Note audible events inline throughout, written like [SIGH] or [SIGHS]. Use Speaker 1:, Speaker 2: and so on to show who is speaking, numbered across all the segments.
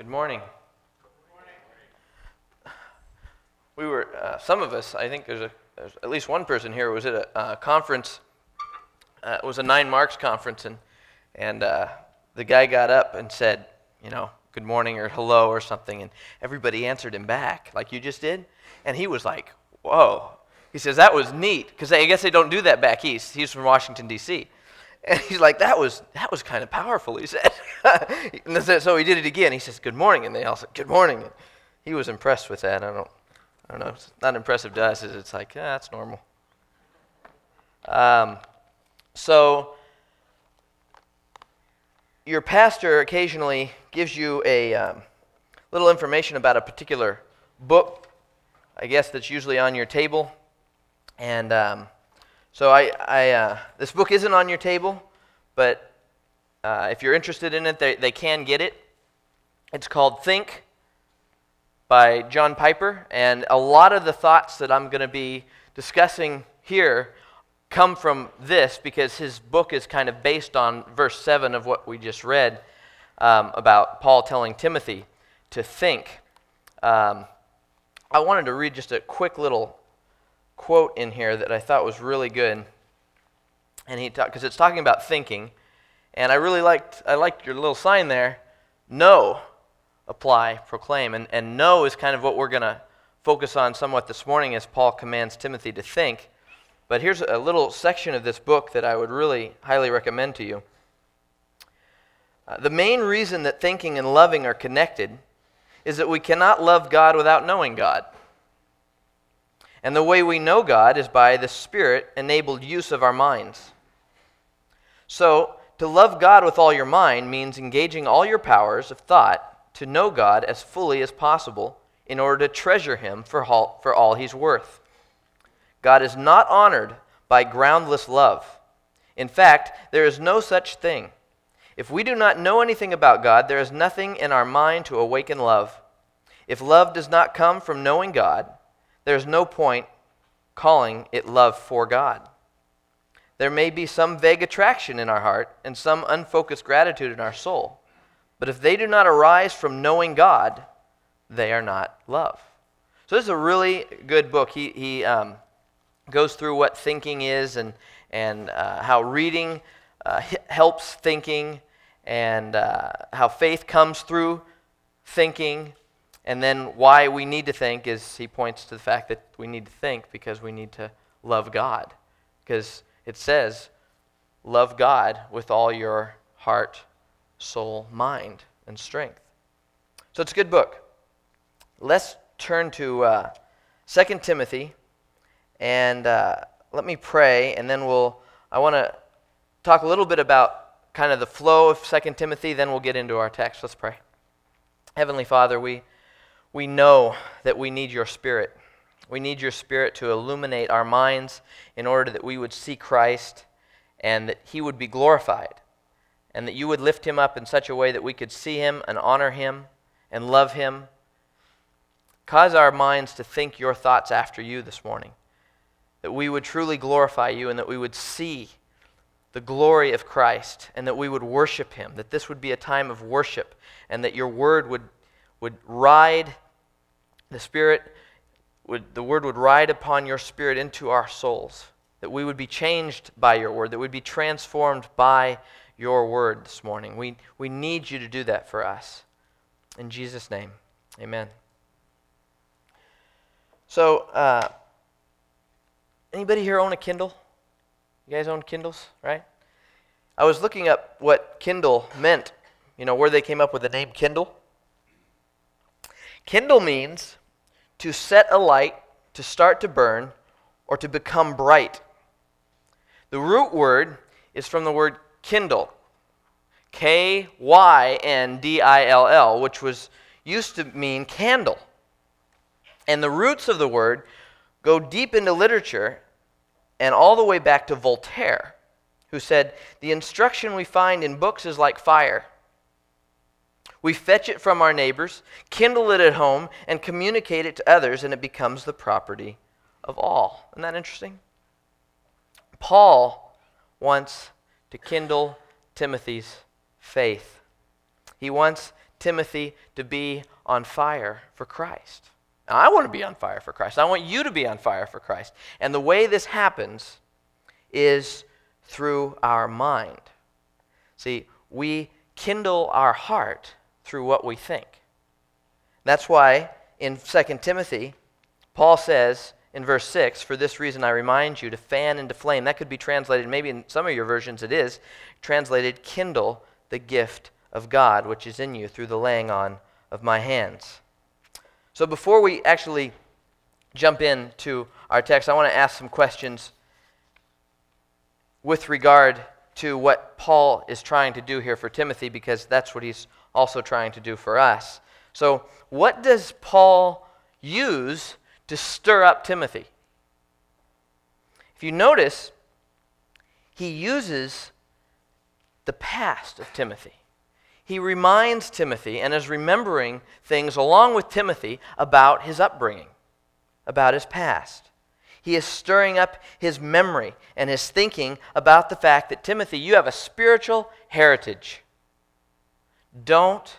Speaker 1: Good morning. We were, uh, some of us, I think there's, a, there's at least one person here, was at a uh, conference. Uh, it was a Nine Marks conference, and, and uh, the guy got up and said, you know, good morning or hello or something, and everybody answered him back, like you just did. And he was like, whoa. He says, that was neat, because I guess they don't do that back east. He's from Washington, D.C. And he's like, that was, that was kind of powerful, he said. [LAUGHS] so he did it again. He says, good morning. And they all said, good morning. And he was impressed with that. I don't, I don't know. It's not impressive to us. It's like, yeah, that's normal. Um, so your pastor occasionally gives you a um, little information about a particular book. I guess that's usually on your table. And um, so I, I uh, this book isn't on your table, but uh, if you're interested in it, they, they can get it. It's called Think by John Piper, and a lot of the thoughts that I'm going to be discussing here come from this because his book is kind of based on verse 7 of what we just read um, about Paul telling Timothy to think. Um, I wanted to read just a quick little quote in here that I thought was really good. And he talked because it's talking about thinking, and I really liked I liked your little sign there. Know, apply, proclaim, and and know is kind of what we're gonna focus on somewhat this morning as Paul commands Timothy to think. But here's a little section of this book that I would really highly recommend to you. Uh, the main reason that thinking and loving are connected is that we cannot love God without knowing God. And the way we know God is by the Spirit enabled use of our minds. So, to love God with all your mind means engaging all your powers of thought to know God as fully as possible in order to treasure Him for all, for all He's worth. God is not honored by groundless love. In fact, there is no such thing. If we do not know anything about God, there is nothing in our mind to awaken love. If love does not come from knowing God, there's no point calling it love for God. There may be some vague attraction in our heart and some unfocused gratitude in our soul, but if they do not arise from knowing God, they are not love. So, this is a really good book. He, he um, goes through what thinking is and, and uh, how reading uh, helps thinking and uh, how faith comes through thinking and then why we need to think is he points to the fact that we need to think because we need to love God. Because it says, love God with all your heart, soul, mind, and strength. So it's a good book. Let's turn to uh, 2 Timothy and uh, let me pray, and then we'll. I want to talk a little bit about kind of the flow of 2 Timothy, then we'll get into our text. Let's pray. Heavenly Father, we we know that we need your Spirit. We need your Spirit to illuminate our minds in order that we would see Christ and that he would be glorified, and that you would lift him up in such a way that we could see him and honor him and love him. Cause our minds to think your thoughts after you this morning, that we would truly glorify you and that we would see the glory of Christ and that we would worship him, that this would be a time of worship and that your word would would ride, the Spirit would, the word would ride upon your spirit into our souls, that we would be changed by your word, that we'd be transformed by your word this morning. We, we need you to do that for us. In Jesus' name, amen. So, uh, anybody here own a Kindle? You guys own Kindles, right? I was looking up what Kindle meant, you know, where they came up with the name Kindle. Kindle means to set alight, to start to burn, or to become bright. The root word is from the word kindle, K Y N D I L L, which was used to mean candle. And the roots of the word go deep into literature and all the way back to Voltaire, who said, The instruction we find in books is like fire. We fetch it from our neighbors, kindle it at home, and communicate it to others, and it becomes the property of all. Isn't that interesting? Paul wants to kindle Timothy's faith. He wants Timothy to be on fire for Christ. Now, I want to be on fire for Christ. I want you to be on fire for Christ. And the way this happens is through our mind. See, we kindle our heart through what we think. That's why in 2 Timothy, Paul says in verse 6, For this reason I remind you to fan into flame. That could be translated, maybe in some of your versions it is, translated, kindle the gift of God which is in you through the laying on of my hands. So before we actually jump into our text, I want to ask some questions with regard to what Paul is trying to do here for Timothy, because that's what he's also trying to do for us. So, what does Paul use to stir up Timothy? If you notice, he uses the past of Timothy. He reminds Timothy and is remembering things along with Timothy about his upbringing, about his past. He is stirring up his memory and his thinking about the fact that, Timothy, you have a spiritual heritage. Don't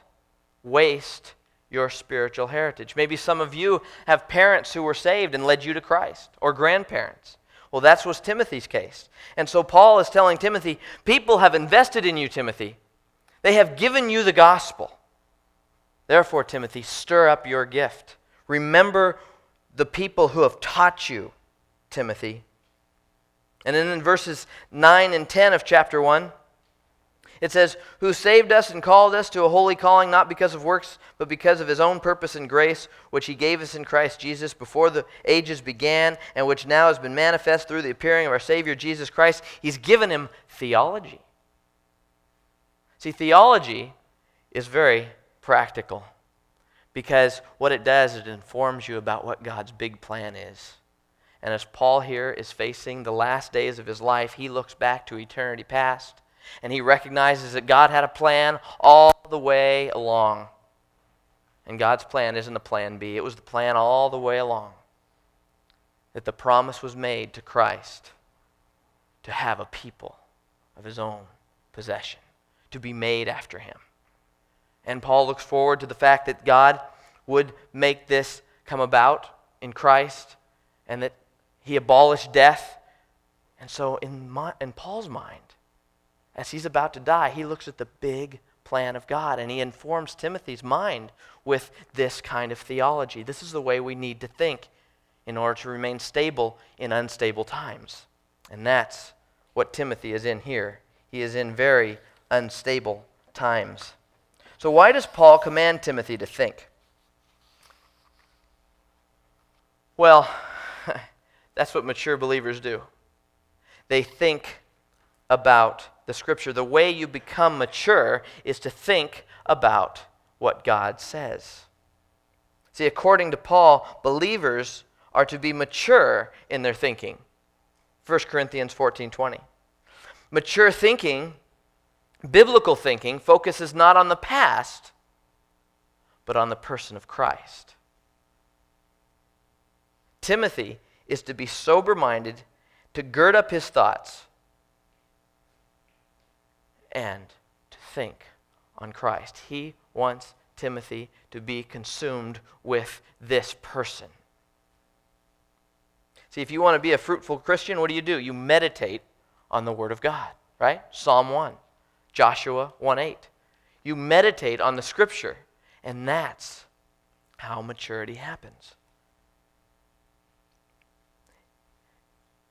Speaker 1: waste your spiritual heritage. Maybe some of you have parents who were saved and led you to Christ, or grandparents. Well, that's was Timothy's case. And so Paul is telling Timothy, people have invested in you, Timothy. They have given you the gospel. Therefore, Timothy, stir up your gift. Remember the people who have taught you Timothy. And then in verses 9 and 10 of chapter 1, it says, Who saved us and called us to a holy calling, not because of works, but because of his own purpose and grace, which he gave us in Christ Jesus before the ages began, and which now has been manifest through the appearing of our Savior Jesus Christ. He's given him theology. See, theology is very practical because what it does, is it informs you about what God's big plan is. And as Paul here is facing the last days of his life, he looks back to eternity past and he recognizes that God had a plan all the way along. And God's plan isn't a plan B, it was the plan all the way along. That the promise was made to Christ to have a people of his own possession, to be made after him. And Paul looks forward to the fact that God would make this come about in Christ and that he abolished death. And so, in, my, in Paul's mind, as he's about to die, he looks at the big plan of God and he informs Timothy's mind with this kind of theology. This is the way we need to think in order to remain stable in unstable times. And that's what Timothy is in here. He is in very unstable times. So, why does Paul command Timothy to think? Well, [LAUGHS] That's what mature believers do. They think about the scripture. The way you become mature is to think about what God says. See, according to Paul, believers are to be mature in their thinking. 1 Corinthians 14:20. Mature thinking, biblical thinking focuses not on the past, but on the person of Christ. Timothy is to be sober minded, to gird up his thoughts, and to think on Christ. He wants Timothy to be consumed with this person. See, if you want to be a fruitful Christian, what do you do? You meditate on the Word of God, right? Psalm 1, Joshua 1 8. You meditate on the Scripture, and that's how maturity happens.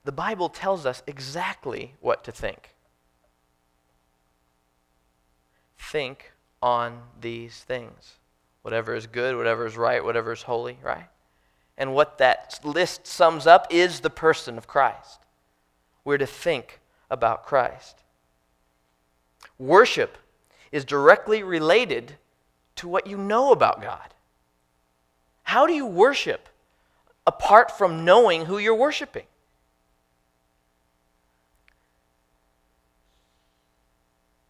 Speaker 1: the Bible tells us exactly what to think. Think on these things. Whatever is good, whatever is right, whatever is holy, right? And what that list sums up is the person of Christ. We're to think about Christ. Worship is directly related to what you know about God. How do you worship apart from knowing who you're worshiping?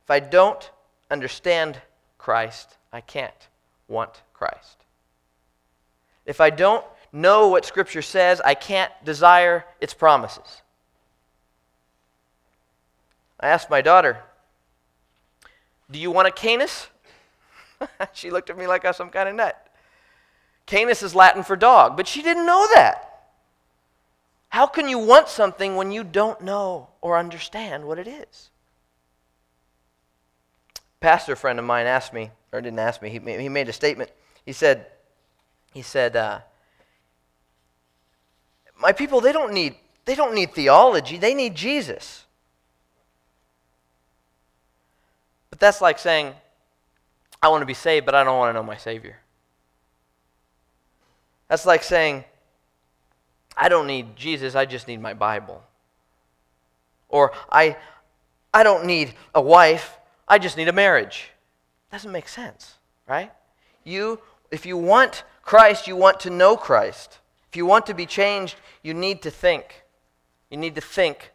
Speaker 1: If I don't understand Christ, I can't want Christ. If I don't know what Scripture says, I can't desire its promises. I asked my daughter, Do you want a Canis [LAUGHS] she looked at me like I was some kind of nut. Canis is Latin for dog, but she didn't know that. How can you want something when you don't know or understand what it is? Pastor friend of mine asked me, or didn't ask me, he, he made a statement. He said, he said, uh, my people, they don't need, they don't need theology, they need Jesus. But that's like saying, I want to be saved, but I don't want to know my Savior. That's like saying, I don't need Jesus, I just need my Bible. Or I, I don't need a wife, I just need a marriage. Doesn't make sense, right? You, if you want Christ, you want to know Christ. If you want to be changed, you need to think. You need to think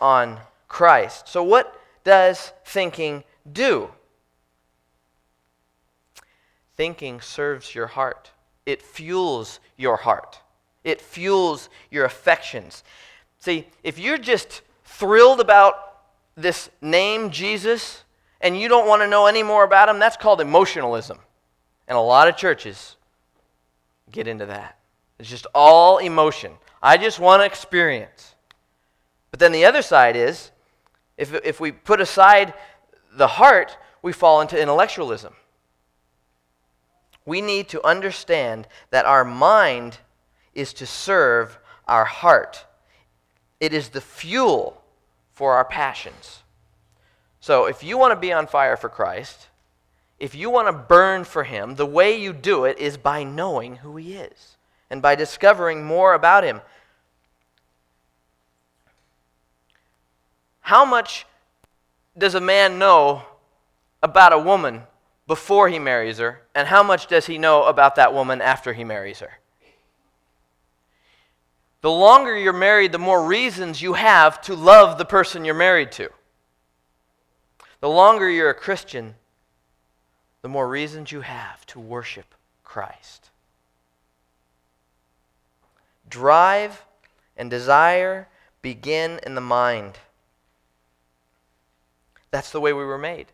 Speaker 1: on Christ. So, what does thinking do? Thinking serves your heart, it fuels your heart, it fuels your affections. See, if you're just thrilled about this name, Jesus, and you don't want to know any more about them, that's called emotionalism. And a lot of churches get into that. It's just all emotion. I just want to experience. But then the other side is if, if we put aside the heart, we fall into intellectualism. We need to understand that our mind is to serve our heart, it is the fuel for our passions. So if you want to be on fire for Christ, if you want to burn for Him, the way you do it is by knowing who He is and by discovering more about Him. How much does a man know about a woman before he marries her, and how much does he know about that woman after he marries her? The longer you're married, the more reasons you have to love the person you're married to. The longer you're a Christian, the more reasons you have to worship Christ. Drive and desire begin in the mind. That's the way we were made.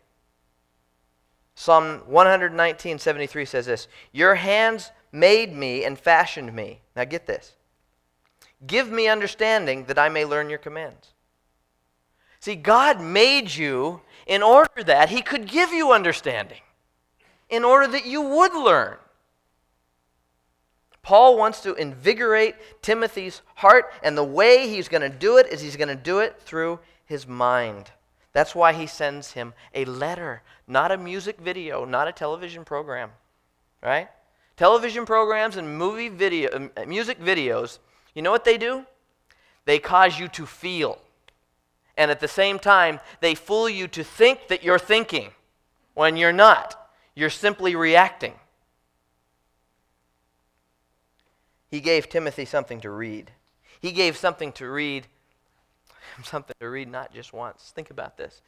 Speaker 1: Psalm 119, 73 says this Your hands made me and fashioned me. Now get this. Give me understanding that I may learn your commands. See, God made you in order that He could give you understanding, in order that you would learn. Paul wants to invigorate Timothy's heart, and the way he's going to do it is he's going to do it through his mind. That's why he sends him a letter, not a music video, not a television program. Right? Television programs and movie video, uh, music videos, you know what they do? They cause you to feel. And at the same time, they fool you to think that you're thinking when you're not. You're simply reacting. He gave Timothy something to read. He gave something to read [LAUGHS] something to read not just once. Think about this.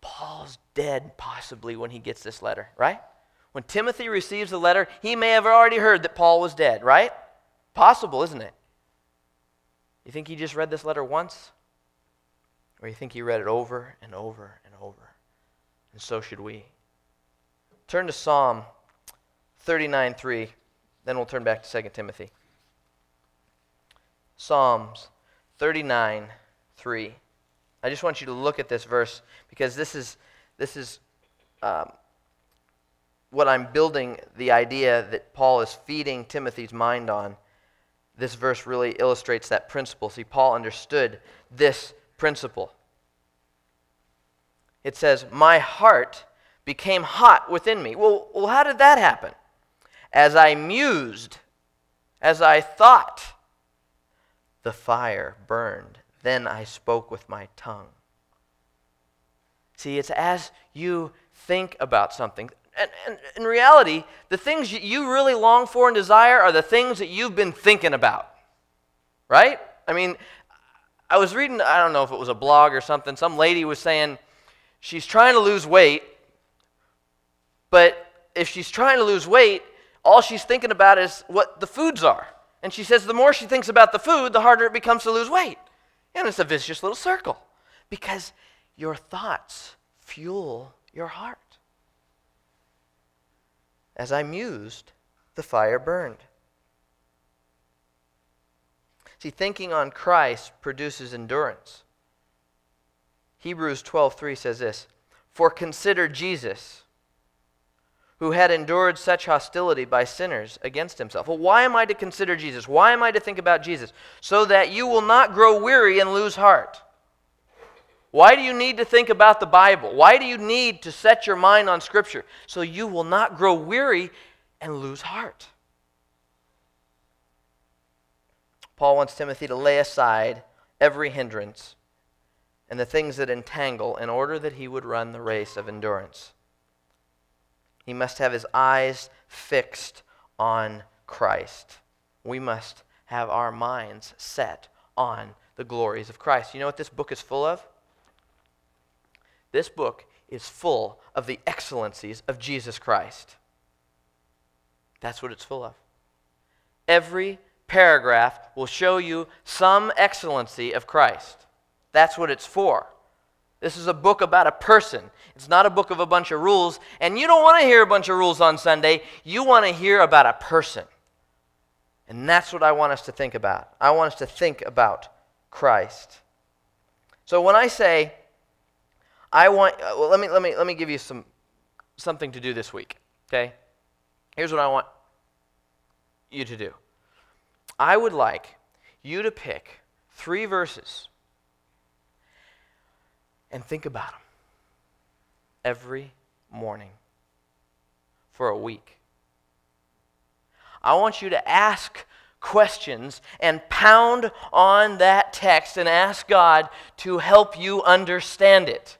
Speaker 1: Paul's dead possibly when he gets this letter, right? When Timothy receives the letter, he may have already heard that Paul was dead, right? Possible, isn't it? You think he just read this letter once? Or you think he read it over and over and over? And so should we. Turn to Psalm 39 3, then we'll turn back to 2 Timothy. Psalms 39 3. I just want you to look at this verse because this is, this is um, what I'm building the idea that Paul is feeding Timothy's mind on. This verse really illustrates that principle. See, Paul understood this principle. It says, My heart became hot within me. Well, well, how did that happen? As I mused, as I thought, the fire burned then I spoke with my tongue. See, it's as you think about something. And, and in reality, the things you really long for and desire are the things that you've been thinking about. Right? I mean, I was reading, I don't know if it was a blog or something, some lady was saying she's trying to lose weight, but if she's trying to lose weight, all she's thinking about is what the foods are. And she says the more she thinks about the food, the harder it becomes to lose weight. And it's a vicious little circle because your thoughts fuel your heart. as I mused, the fire burned. See, thinking on Christ produces endurance. Hebrews 12:3 says this, "For consider Jesus, who had endured such hostility by sinners against himself." Well, why am I to consider Jesus? Why am I to think about Jesus? So that you will not grow weary and lose heart. Why do you need to think about the Bible? Why do you need to set your mind on Scripture? So you will not grow weary and lose heart. Paul wants Timothy to lay aside every hindrance and the things that entangle in order that he would run the race of endurance. He must have his eyes fixed on Christ. We must have our minds set on the glories of Christ. You know what this book is full of? This book is full of the excellencies of Jesus Christ. That's what it's full of. Every paragraph will show you some excellency of Christ. That's what it's for. This is a book about a person. It's not a book of a bunch of rules. And you don't want to hear a bunch of rules on Sunday. You want to hear about a person. And that's what I want us to think about. I want us to think about Christ. So when I say, I want, uh, well, let me, let me, let me give you some, something to do this week, okay? Here's what I want you to do I would like you to pick three verses and think about them every morning for a week. I want you to ask questions and pound on that text and ask God to help you understand it.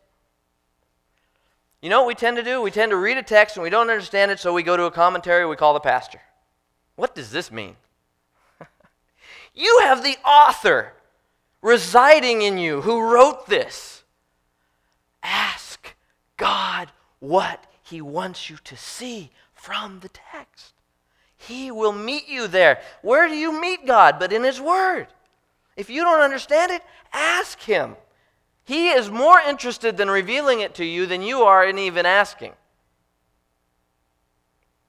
Speaker 1: You know what we tend to do? We tend to read a text and we don't understand it, so we go to a commentary we call the pastor. What does this mean? You have the author residing in you who wrote this. Ask God what he wants you to see from the text. He will meet you there. Where do you meet God but in His Word? If you don't understand it, ask Him. He is more interested in revealing it to you than you are in even asking.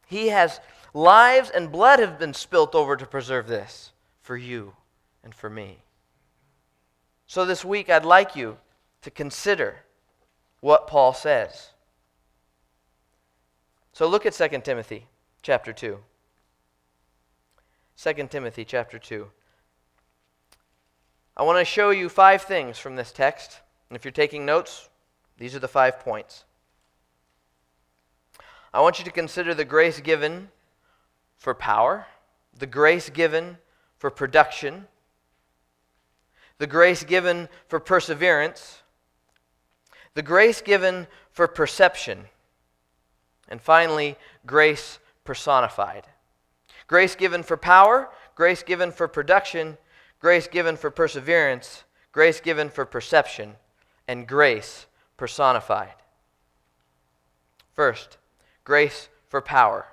Speaker 1: He has lives and blood have been spilt over to preserve this for you and for me. So this week, I'd like you to consider what Paul says. So look at 2 Timothy chapter 2. 2 Timothy chapter 2. I want to show you five things from this text. And if you're taking notes, these are the five points. I want you to consider the grace given for power, the grace given for production, the grace given for perseverance, the grace given for perception, and finally, grace personified. Grace given for power, grace given for production, grace given for perseverance, grace given for perception, and grace personified. First, grace for power.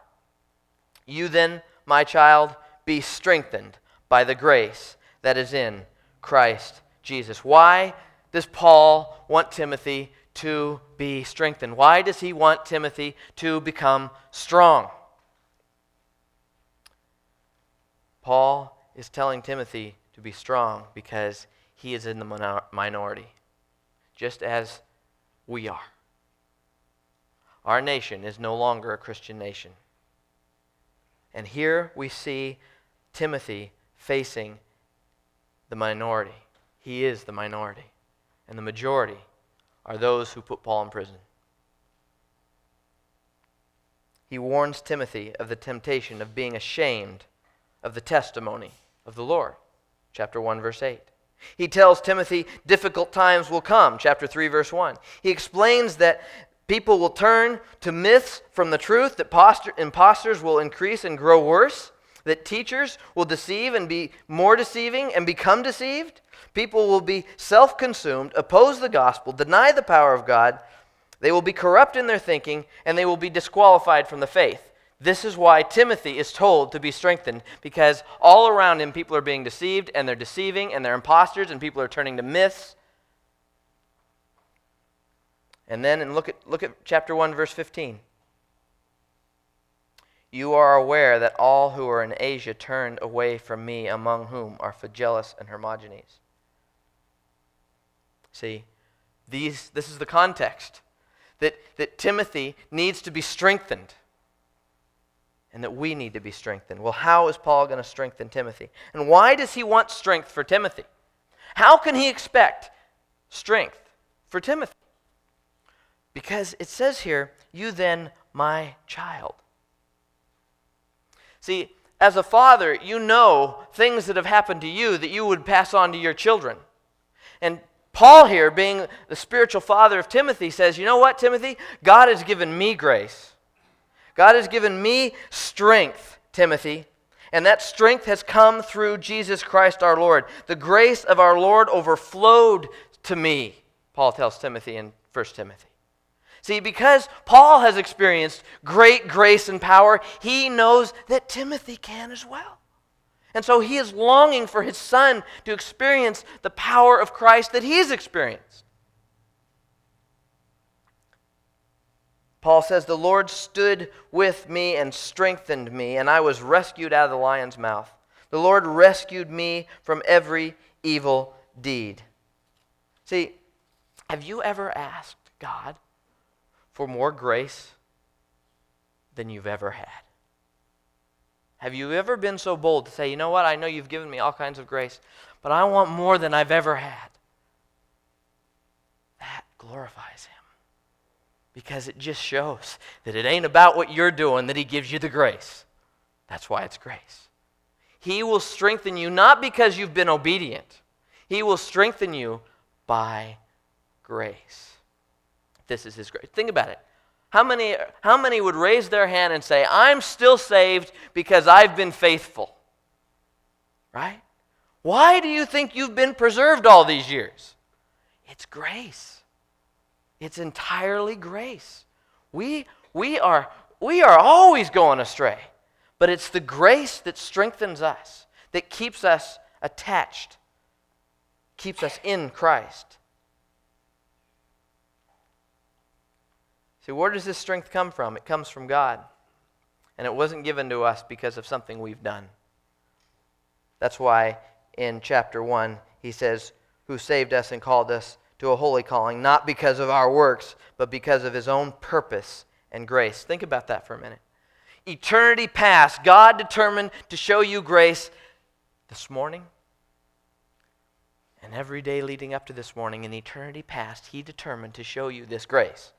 Speaker 1: You then, my child, be strengthened by the grace that is in Christ Jesus. Why does Paul want Timothy to be strengthened? Why does he want Timothy to become strong? Paul is telling Timothy to be strong because he is in the minority just as we are. Our nation is no longer a Christian nation. And here we see Timothy facing the minority. He is the minority. And the majority are those who put Paul in prison. He warns Timothy of the temptation of being ashamed of the testimony of the Lord. Chapter 1, verse 8. He tells Timothy difficult times will come, chapter 3, verse 1. He explains that people will turn to myths from the truth, that impostors will increase and grow worse, that teachers will deceive and be more deceiving and become deceived. People will be self consumed, oppose the gospel, deny the power of God. They will be corrupt in their thinking, and they will be disqualified from the faith. This is why Timothy is told to be strengthened, because all around him people are being deceived, and they're deceiving, and they're imposters, and people are turning to myths. And then and look at look at chapter 1 verse 15. You are aware that all who are in Asia turned away from me, among whom are Phygellus and Hermogenes. See, these, this is the context that, that Timothy needs to be strengthened and that we need to be strengthened. Well, how is Paul going to strengthen Timothy? And why does he want strength for Timothy? How can he expect strength for Timothy? Because it says here, you then, my child. See, as a father, you know things that have happened to you that you would pass on to your children. And Paul, here, being the spiritual father of Timothy, says, You know what, Timothy? God has given me grace. God has given me strength, Timothy. And that strength has come through Jesus Christ our Lord. The grace of our Lord overflowed to me, Paul tells Timothy in 1 Timothy. See, because Paul has experienced great grace and power, he knows that Timothy can as well. And so he is longing for his son to experience the power of Christ that he's experienced. Paul says, The Lord stood with me and strengthened me, and I was rescued out of the lion's mouth. The Lord rescued me from every evil deed. See, have you ever asked God for more grace than you've ever had? Have you ever been so bold to say, you know what, I know you've given me all kinds of grace, but I want more than I've ever had? That glorifies Him because it just shows that it ain't about what you're doing that He gives you the grace. That's why it's grace. He will strengthen you not because you've been obedient, He will strengthen you by grace. This is His grace. Think about it. How many, how many would raise their hand and say, I'm still saved because I've been faithful? Right? Why do you think you've been preserved all these years? It's grace. It's entirely grace. We, we, are, we are always going astray, but it's the grace that strengthens us, that keeps us attached, keeps us in Christ. See, where does this strength come from? It comes from God. And it wasn't given to us because of something we've done. That's why in chapter 1, he says, Who saved us and called us to a holy calling, not because of our works, but because of his own purpose and grace. Think about that for a minute. Eternity past, God determined to show you grace this morning and every day leading up to this morning. In eternity past, he determined to show you this grace.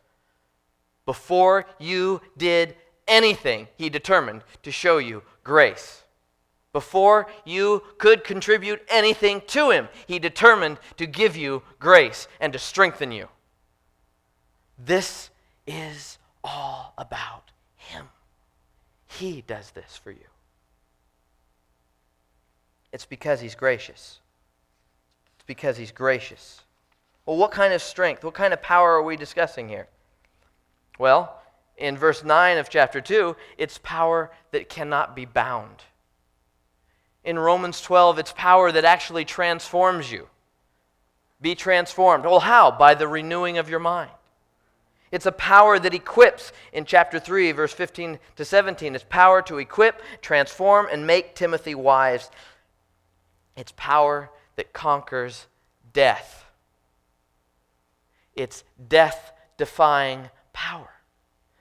Speaker 1: Before you did anything, He determined to show you grace. Before you could contribute anything to Him, He determined to give you grace and to strengthen you. This is all about Him. He does this for you. It's because He's gracious. It's because He's gracious. Well, what kind of strength, what kind of power are we discussing here? Well, in verse 9 of chapter 2, it's power that cannot be bound. In Romans 12, it's power that actually transforms you. Be transformed. Well, how? By the renewing of your mind. It's a power that equips in chapter 3, verse 15 to 17. It's power to equip, transform, and make Timothy wise. It's power that conquers death. It's death defying power.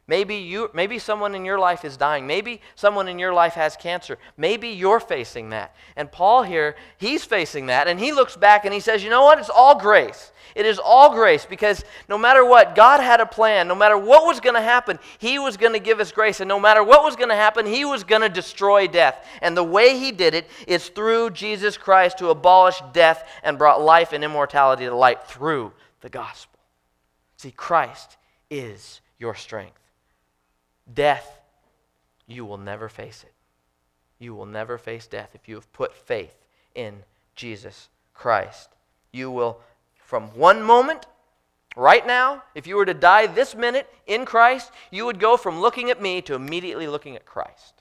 Speaker 1: Maybe, you, maybe someone in your life is dying. Maybe someone in your life has cancer. Maybe you're facing that. And Paul here, he's facing that. And he looks back and he says, You know what? It's all grace. It is all grace because no matter what, God had a plan. No matter what was going to happen, He was going to give us grace. And no matter what was going to happen, He was going to destroy death. And the way He did it is through Jesus Christ to abolish death and brought life and immortality to light through the gospel. See, Christ is your strength. Death, you will never face it. You will never face death if you have put faith in Jesus Christ. You will, from one moment, right now, if you were to die this minute in Christ, you would go from looking at me to immediately looking at Christ.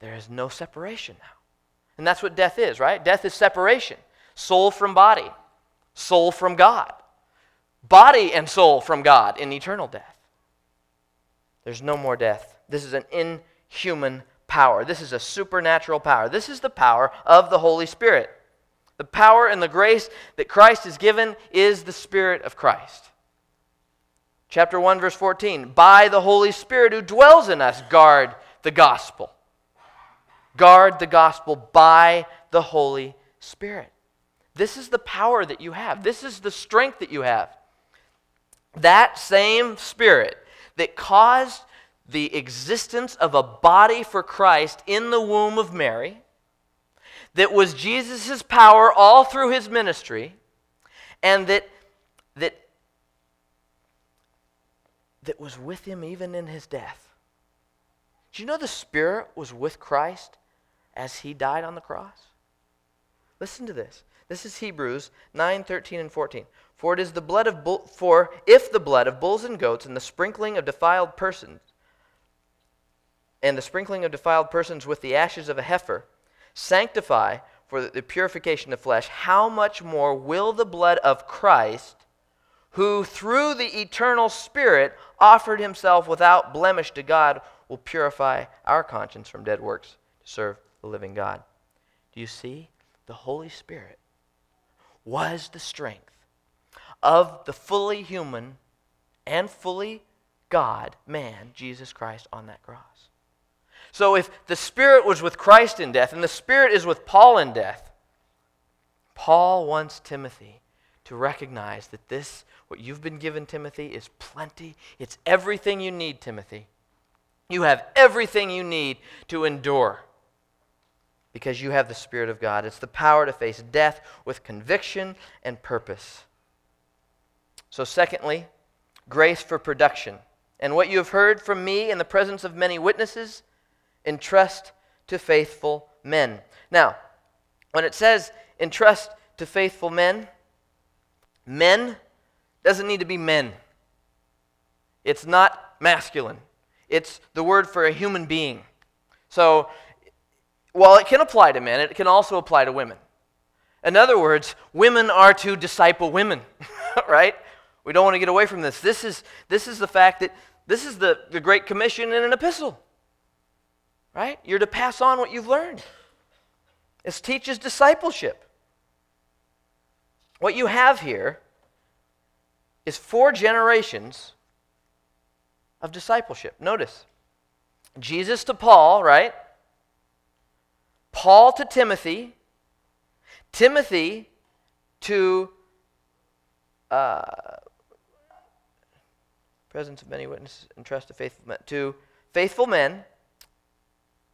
Speaker 1: There is no separation now. And that's what death is, right? Death is separation soul from body, soul from God body and soul from God in eternal death. There's no more death. This is an inhuman power. This is a supernatural power. This is the power of the Holy Spirit. The power and the grace that Christ has given is the Spirit of Christ. Chapter 1, verse 14 By the Holy Spirit who dwells in us, guard the gospel. Guard the gospel by the Holy Spirit. This is the power that you have, this is the strength that you have. That same Spirit that caused the existence of a body for Christ in the womb of Mary, that was Jesus' power all through his ministry, and that, that, that was with him even in his death. Do you know the Spirit was with Christ as he died on the cross? Listen to this. This is Hebrews 9, 13, and 14. For it is the blood of bull, for if the blood of bulls and goats and the sprinkling of defiled persons and the sprinkling of defiled persons with the ashes of a heifer sanctify for the purification of flesh, how much more will the blood of Christ, who through the eternal Spirit offered himself without blemish to God, will purify our conscience from dead works to serve the living God? Do you see? The Holy Spirit was the strength of the fully human and fully God man, Jesus Christ, on that cross. So if the Spirit was with Christ in death and the Spirit is with Paul in death, Paul wants Timothy to recognize that this, what you've been given, Timothy, is plenty. It's everything you need, Timothy. You have everything you need to endure because you have the Spirit of God. It's the power to face death with conviction and purpose. So, secondly, grace for production. And what you have heard from me in the presence of many witnesses, entrust to faithful men. Now, when it says entrust to faithful men, men doesn't need to be men. It's not masculine. It's the word for a human being. So, while it can apply to men, it can also apply to women. In other words, women are to disciple women, [LAUGHS] right? We don't want to get away from this. This is, this is the fact that this is the, the Great Commission in an epistle. Right? You're to pass on what you've learned. This teaches discipleship. What you have here is four generations of discipleship. Notice Jesus to Paul, right? Paul to Timothy, Timothy to uh, presence of many witnesses and trust to faithful men, to faithful men,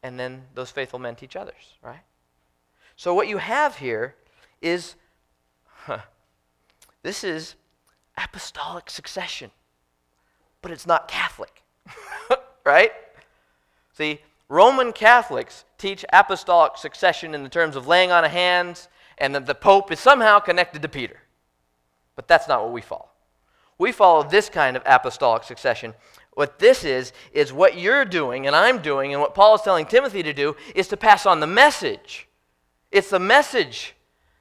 Speaker 1: and then those faithful men teach others, right? So what you have here is huh, this is apostolic succession, but it's not Catholic, [LAUGHS] right? See, Roman Catholics teach apostolic succession in the terms of laying on of hands and that the Pope is somehow connected to Peter. But that's not what we follow. We follow this kind of apostolic succession. What this is, is what you're doing and I'm doing, and what Paul is telling Timothy to do, is to pass on the message. It's the message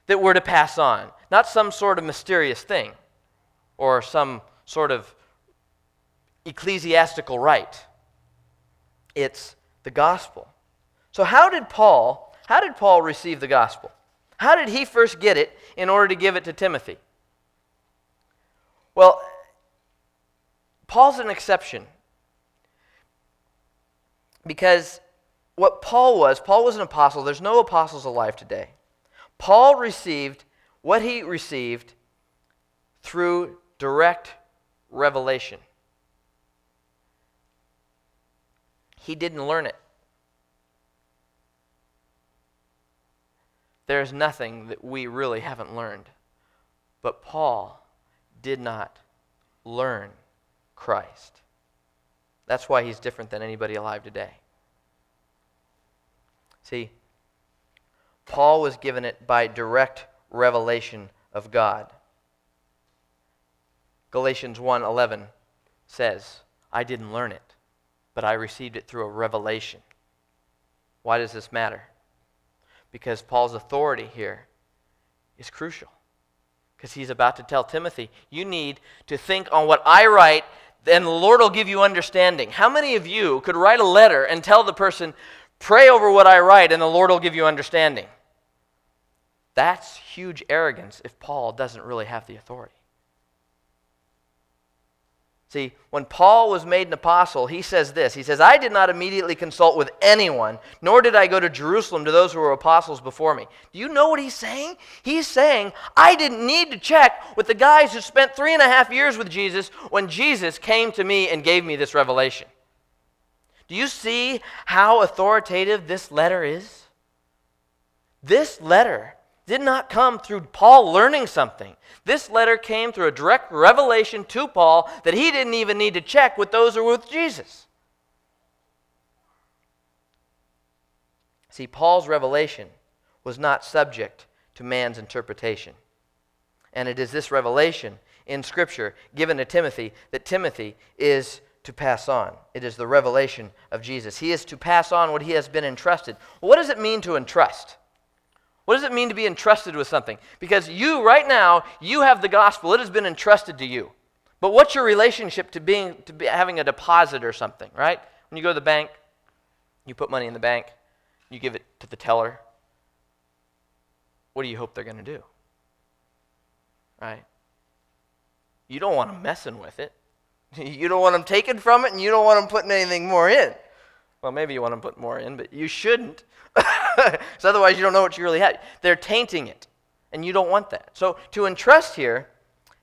Speaker 1: that we're to pass on, not some sort of mysterious thing or some sort of ecclesiastical rite. It's the gospel. So how did Paul, how did Paul receive the gospel? How did he first get it in order to give it to Timothy? Well, Paul's an exception because what Paul was, Paul was an apostle. There's no apostles alive today. Paul received what he received through direct revelation. He didn't learn it. There's nothing that we really haven't learned. But Paul did not learn Christ. That's why he's different than anybody alive today. See, Paul was given it by direct revelation of God. Galatians 1:11 says, "I didn't learn it, but I received it through a revelation." Why does this matter? Because Paul's authority here is crucial because he's about to tell Timothy, you need to think on what I write and the Lord will give you understanding. How many of you could write a letter and tell the person, pray over what I write, and the Lord will give you understanding? That's huge arrogance if Paul doesn't really have the authority. See, when Paul was made an apostle, he says this He says, I did not immediately consult with anyone, nor did I go to Jerusalem to those who were apostles before me. Do you know what he's saying? He's saying, I didn't need to check with the guys who spent three and a half years with Jesus when Jesus came to me and gave me this revelation. Do you see how authoritative this letter is? This letter did not come through Paul learning something. This letter came through a direct revelation to Paul that he didn't even need to check with those who were with Jesus. See, Paul's revelation was not subject to man's interpretation. And it is this revelation in Scripture given to Timothy that Timothy is to pass on. It is the revelation of Jesus. He is to pass on what he has been entrusted. what does it mean to entrust? What does it mean to be entrusted with something? Because you, right now, you have the gospel. It has been entrusted to you. But what's your relationship to being to be, having a deposit or something, right? When you go to the bank, you put money in the bank, you give it to the teller. What do you hope they're going to do? Right? You don't want them messing with it. [LAUGHS] You don't want them taking from it, and you don't want them putting anything more in. Well, maybe you want to put more in, but you shouldn't. [LAUGHS] so otherwise, you don't know what you really have. They're tainting it, and you don't want that. So to entrust here,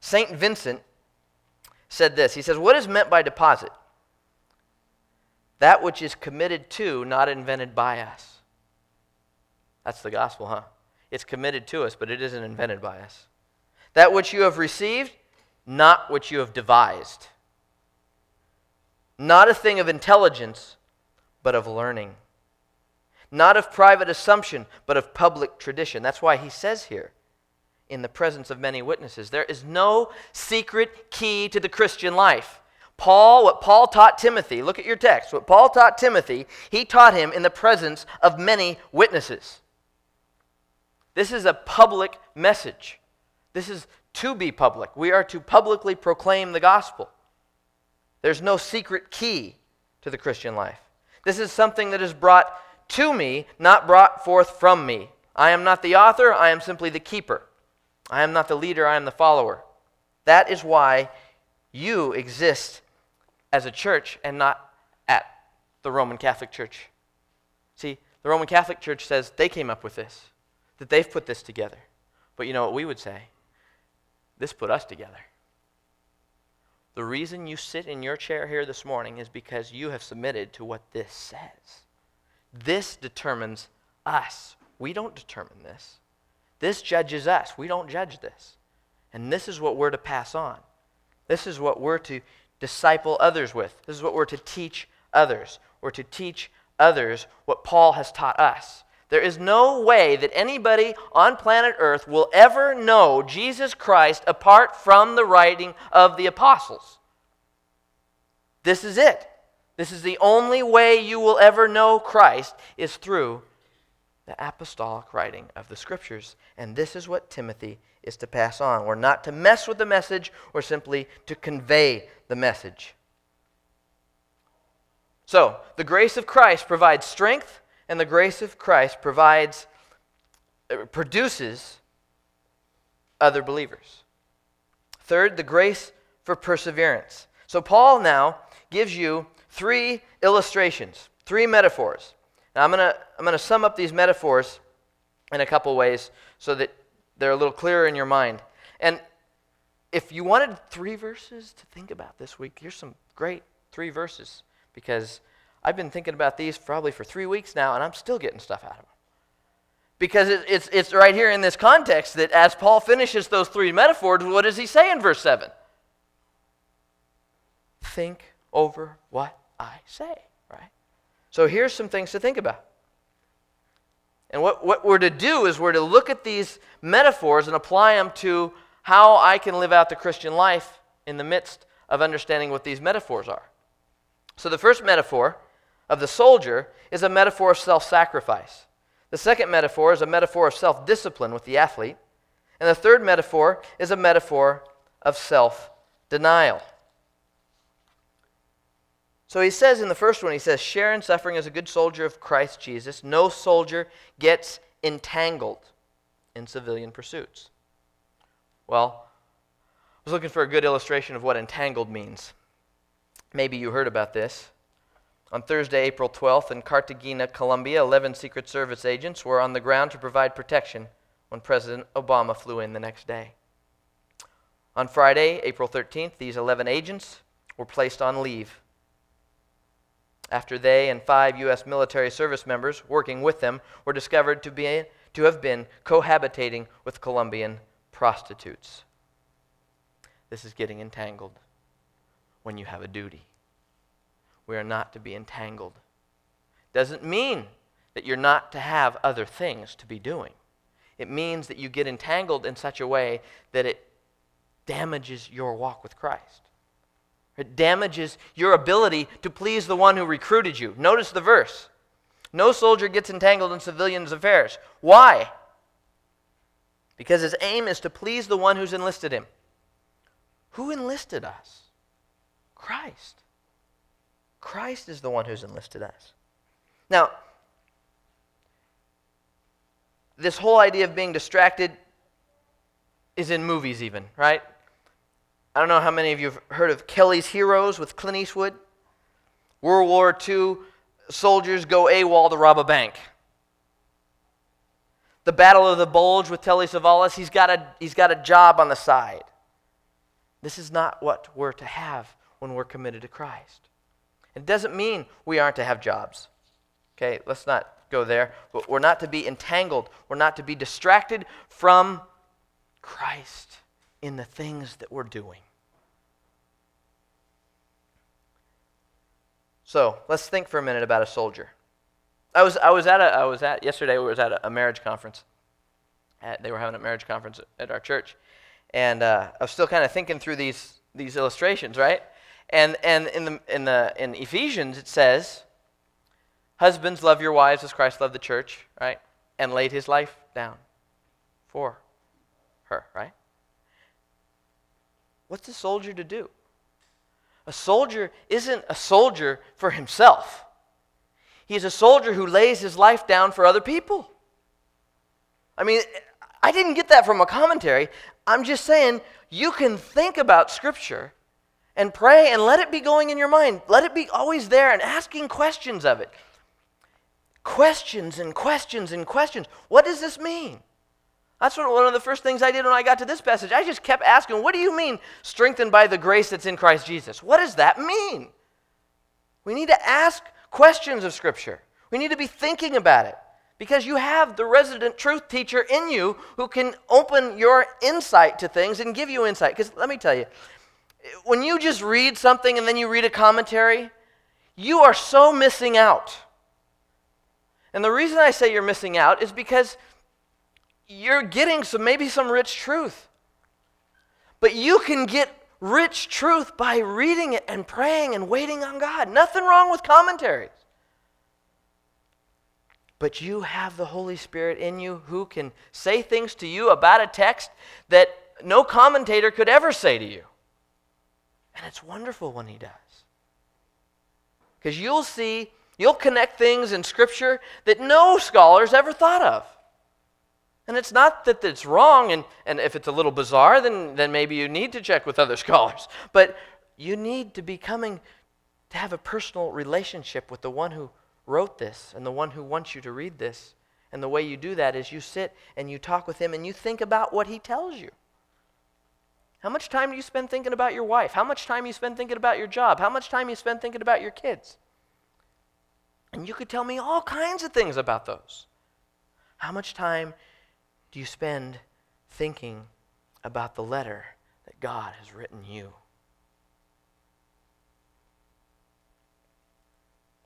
Speaker 1: St. Vincent said this He says, What is meant by deposit? That which is committed to, not invented by us. That's the gospel, huh? It's committed to us, but it isn't invented by us. That which you have received, not what you have devised. Not a thing of intelligence, but of learning not of private assumption, but of public tradition. That's why he says here, in the presence of many witnesses, there is no secret key to the Christian life. Paul, what Paul taught Timothy, look at your text. What Paul taught Timothy, he taught him in the presence of many witnesses. This is a public message. This is to be public. We are to publicly proclaim the gospel. There's no secret key to the Christian life. This is something that is brought to me, not brought forth from me. I am not the author, I am simply the keeper. I am not the leader, I am the follower. That is why you exist as a church and not at the Roman Catholic Church. See, the Roman Catholic Church says they came up with this, that they've put this together. But you know what we would say? This put us together. The reason you sit in your chair here this morning is because you have submitted to what this says. This determines us. We don't determine this. This judges us. We don't judge this. And this is what we're to pass on. This is what we're to disciple others with. This is what we're to teach others. We're to teach others what Paul has taught us. There is no way that anybody on planet Earth will ever know Jesus Christ apart from the writing of the apostles. This is it. This is the only way you will ever know Christ is through the apostolic writing of the scriptures. And this is what Timothy is to pass on. We're not to mess with the message, or simply to convey the message. So, the grace of Christ provides strength, and the grace of Christ provides uh, produces other believers. Third, the grace for perseverance. So Paul now gives you three illustrations, three metaphors. Now, I'm going to I'm to sum up these metaphors in a couple ways so that they're a little clearer in your mind. And if you wanted three verses to think about this week, here's some great three verses because I've been thinking about these probably for three weeks now, and I'm still getting stuff out of them. Because it, it's, it's right here in this context that as Paul finishes those three metaphors, what does he say in verse 7? Think over what I say, right? So here's some things to think about. And what, what we're to do is we're to look at these metaphors and apply them to how I can live out the Christian life in the midst of understanding what these metaphors are. So the first metaphor of the soldier is a metaphor of self sacrifice. The second metaphor is a metaphor of self discipline with the athlete. And the third metaphor is a metaphor of self denial. So he says in the first one, he says, share in suffering as a good soldier of Christ Jesus. No soldier gets entangled in civilian pursuits. Well, I was looking for a good illustration of what entangled means. Maybe you heard about this. On Thursday, April 12th, in Cartagena, Colombia, 11 Secret Service agents were on the ground to provide protection when President Obama flew in the next day. On Friday, April 13th, these 11 agents were placed on leave after they and five U.S. military service members working with them were discovered to, be, to have been cohabitating with Colombian prostitutes. This is getting entangled when you have a duty. We are not to be entangled. Doesn't mean that you're not to have other things to be doing. It means that you get entangled in such a way that it damages your walk with Christ. It damages your ability to please the one who recruited you. Notice the verse. No soldier gets entangled in civilians' affairs. Why? Because his aim is to please the one who's enlisted him. Who enlisted us? Christ. Christ is the one who's enlisted us. Now, this whole idea of being distracted is in movies, even, right? I don't know how many of you have heard of Kelly's Heroes with Clint Eastwood. World War II soldiers go AWOL to rob a bank. The Battle of the Bulge with Telly Savalas, he's got a, he's got a job on the side. This is not what we're to have when we're committed to Christ. It doesn't mean we aren't to have jobs. Okay, let's not go there. We're not to be entangled, we're not to be distracted from Christ in the things that we're doing. So let's think for a minute about a soldier. I was, I was at a, I was at yesterday. We was at a, a marriage conference. At, they were having a marriage conference at our church, and uh, I was still kind of thinking through these these illustrations, right? And and in the in the in Ephesians it says, "Husbands, love your wives as Christ loved the church," right? And laid His life down for her, right? What's a soldier to do? A soldier isn't a soldier for himself. He's a soldier who lays his life down for other people. I mean, I didn't get that from a commentary. I'm just saying you can think about Scripture and pray and let it be going in your mind. Let it be always there and asking questions of it. Questions and questions and questions. What does this mean? That's one of the first things I did when I got to this passage. I just kept asking, what do you mean strengthened by the grace that's in Christ Jesus? What does that mean? We need to ask questions of Scripture. We need to be thinking about it because you have the resident truth teacher in you who can open your insight to things and give you insight. Because let me tell you, when you just read something and then you read a commentary, you are so missing out. And the reason I say you're missing out is because you're getting some maybe some rich truth. But you can get rich truth by reading it and praying and waiting on God. Nothing wrong with commentaries. But you have the Holy Spirit in you who can say things to you about a text that no commentator could ever say to you. And it's wonderful when he does. Because you'll see, you'll connect things in Scripture that no scholars ever thought of. And it's not that it's wrong, and, and if it's a little bizarre, then, then maybe you need to check with other [LAUGHS] scholars. But you need to be coming to have a personal relationship with the one who wrote this and the one who wants you to read this. And the way you do that is you sit and you talk with him and you think about what he tells you. How much time do you spend thinking about your wife? How much time you spend thinking about your job? How much time you spend thinking about your kids? And you could tell me all kinds of things about those. How much time do you spend thinking about the letter that God has written you?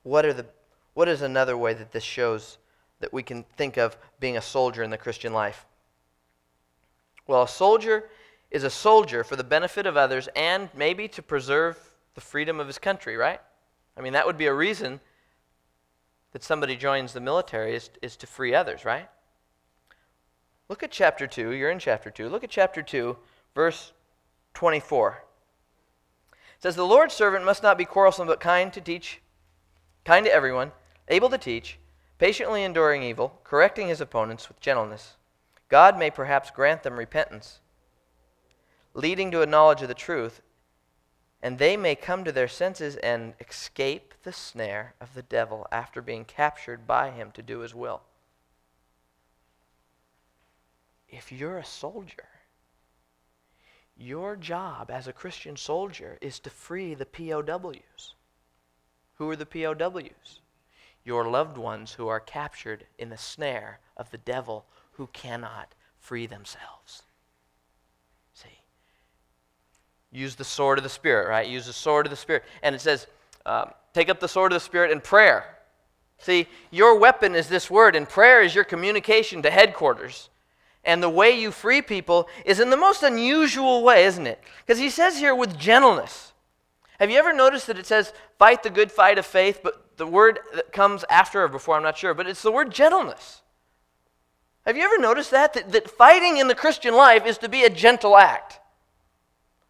Speaker 1: What, are the, what is another way that this shows that we can think of being a soldier in the Christian life? Well, a soldier is a soldier for the benefit of others and maybe to preserve the freedom of his country, right? I mean, that would be a reason that somebody joins the military is, is to free others, right? Look at chapter 2. You're in chapter 2. Look at chapter 2, verse 24. It says, The Lord's servant must not be quarrelsome, but kind to teach, kind to everyone, able to teach, patiently enduring evil, correcting his opponents with gentleness. God may perhaps grant them repentance, leading to a knowledge of the truth, and they may come to their senses and escape the snare of the devil after being captured by him to do his will. If you're a soldier, your job as a Christian soldier is to free the POWs. Who are the POWs? Your loved ones who are captured in the snare of the devil who cannot free themselves. See? Use the sword of the Spirit, right? Use the sword of the Spirit. And it says, um, take up the sword of the Spirit in prayer. See, your weapon is this word, and prayer is your communication to headquarters. And the way you free people is in the most unusual way, isn't it? Because he says here with gentleness. Have you ever noticed that it says, fight the good fight of faith, but the word that comes after or before, I'm not sure, but it's the word gentleness. Have you ever noticed that? that? That fighting in the Christian life is to be a gentle act.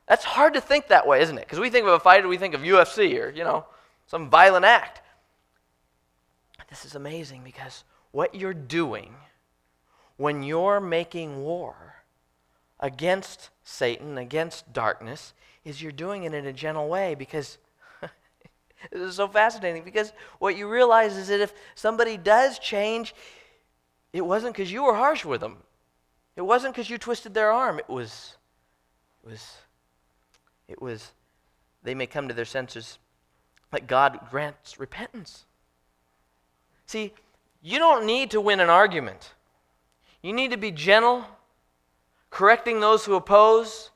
Speaker 1: That's hard to think that way, isn't it? Because we think of a fighter, we think of UFC or, you know, some violent act. This is amazing because what you're doing when you're making war against Satan, against darkness, is you're doing it in a gentle way because [LAUGHS] this is so fascinating because what you realize is that if somebody does change, it wasn't because you were harsh with them. It wasn't because you twisted their arm. It was, it was, it was, they may come to their senses like God grants repentance. See, you don't need to win an argument. You need to be gentle, correcting those who oppose,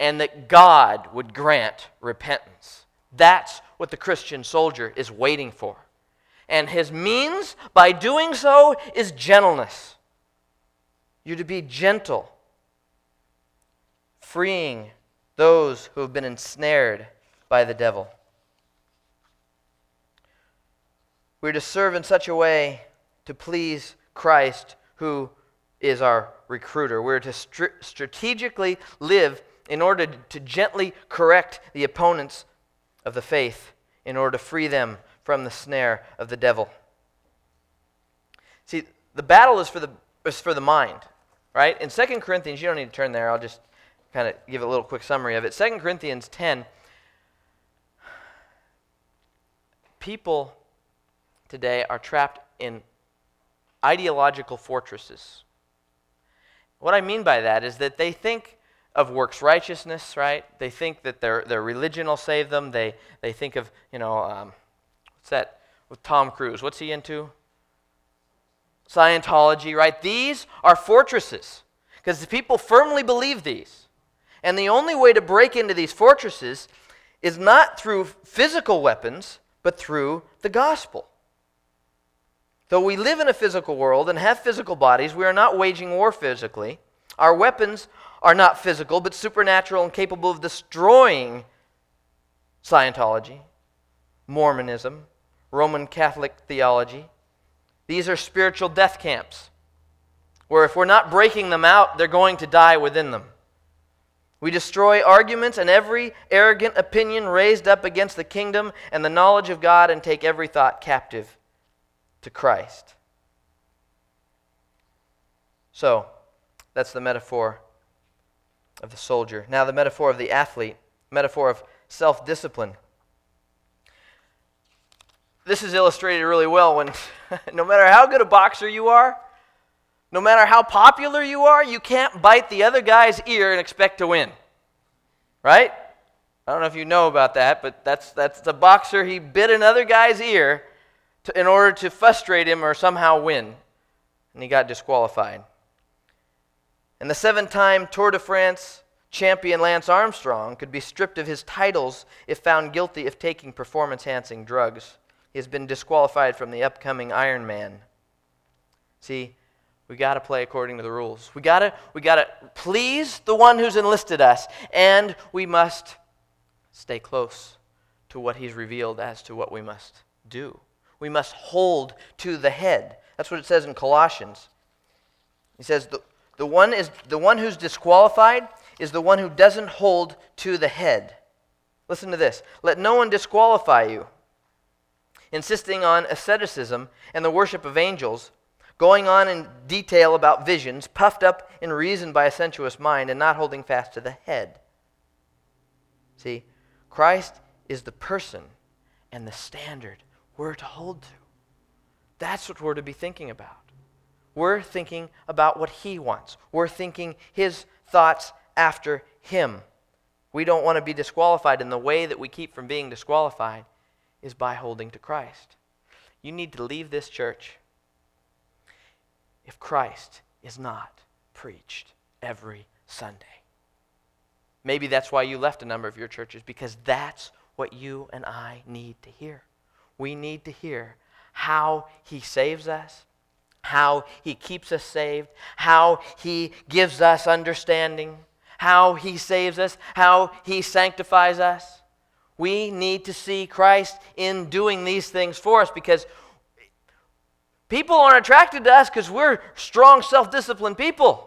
Speaker 1: and that God would grant repentance. That's what the Christian soldier is waiting for. And his means by doing so is gentleness. You're to be gentle, freeing those who have been ensnared by the devil. We're to serve in such a way to please Christ, who is our recruiter. We're to str- strategically live in order to gently correct the opponents of the faith, in order to free them from the snare of the devil. See, the battle is for the, is for the mind, right? In 2 Corinthians, you don't need to turn there, I'll just kind of give a little quick summary of it. 2 Corinthians 10, people today are trapped in ideological fortresses. What I mean by that is that they think of works righteousness, right? They think that their, their religion will save them. They, they think of, you know, um, what's that with Tom Cruise? What's he into? Scientology, right? These are fortresses because the people firmly believe these. And the only way to break into these fortresses is not through physical weapons, but through the gospel. Though we live in a physical world and have physical bodies, we are not waging war physically. Our weapons are not physical, but supernatural and capable of destroying Scientology, Mormonism, Roman Catholic theology. These are spiritual death camps where if we're not breaking them out, they're going to die within them. We destroy arguments and every arrogant opinion raised up against the kingdom and the knowledge of God and take every thought captive to Christ. So, that's the metaphor of the soldier. Now, the metaphor of the athlete, metaphor of self discipline. This is illustrated really well when [LAUGHS] no matter how good a boxer you are, no matter how popular you are, you can't bite the other guy's ear and expect to win. Right? I don't know if you know about that, but that's, that's the boxer. He bit another guy's ear to, in order to frustrate him or somehow win. And he got disqualified. And the seven time Tour de France champion Lance Armstrong could be stripped of his titles if found guilty of taking performance enhancing drugs. He has been disqualified from the upcoming Ironman. See, we got to play according to the rules. We got to we got to please the one who's enlisted us and we must stay close to what he's revealed as to what we must do. We must hold to the head. That's what it says in Colossians. He says the, the one is the one who's disqualified is the one who doesn't hold to the head. Listen to this. Let no one disqualify you, insisting on asceticism and the worship of angels, going on in detail about visions, puffed up in reason by a sensuous mind, and not holding fast to the head. See, Christ is the person and the standard we're to hold to. That's what we're to be thinking about. We're thinking about what He wants, we're thinking His thoughts after Him. We don't want to be disqualified, and the way that we keep from being disqualified is by holding to Christ. You need to leave this church if Christ is not preached every Sunday. Maybe that's why you left a number of your churches, because that's what you and I need to hear. We need to hear how He saves us, how He keeps us saved, how He gives us understanding, how He saves us, how He sanctifies us. We need to see Christ in doing these things for us because people aren't attracted to us because we're strong, self disciplined people.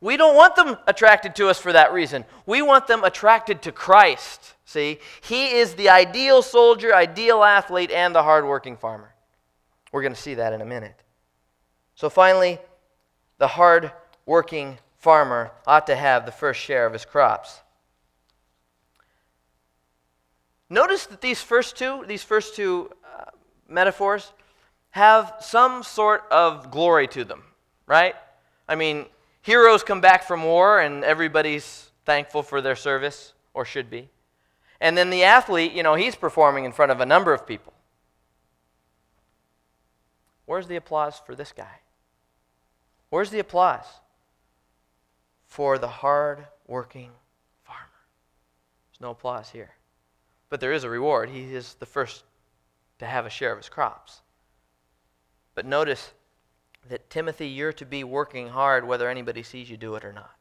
Speaker 1: We don't want them attracted to us for that reason. We want them attracted to Christ. See, He is the ideal soldier, ideal athlete, and the hardworking farmer. We're going to see that in a minute. So, finally, the hard-working farmer ought to have the first share of his crops. Notice that these first two, these first two uh, metaphors, have some sort of glory to them, right? I mean, heroes come back from war and everybody's thankful for their service, or should be. And then the athlete, you know, he's performing in front of a number of people. Where's the applause for this guy? Where's the applause for the hard working farmer? There's no applause here. But there is a reward. He is the first to have a share of his crops. But notice that, Timothy, you're to be working hard whether anybody sees you do it or not.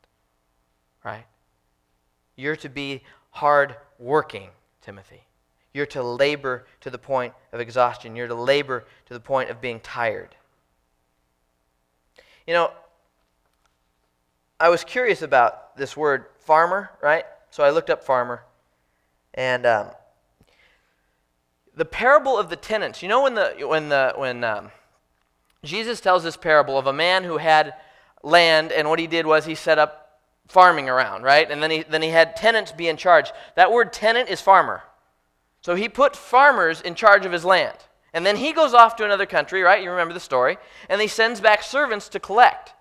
Speaker 1: Right? You're to be hard working, Timothy. You're to labor to the point of exhaustion. You're to labor to the point of being tired. You know, I was curious about this word farmer, right? So I looked up farmer. And um, the parable of the tenants, you know, when, the, when, the, when um, Jesus tells this parable of a man who had land, and what he did was he set up farming around, right? And then he, then he had tenants be in charge. That word tenant is farmer. So he put farmers in charge of his land. And then he goes off to another country, right? You remember the story. And he sends back servants to collect.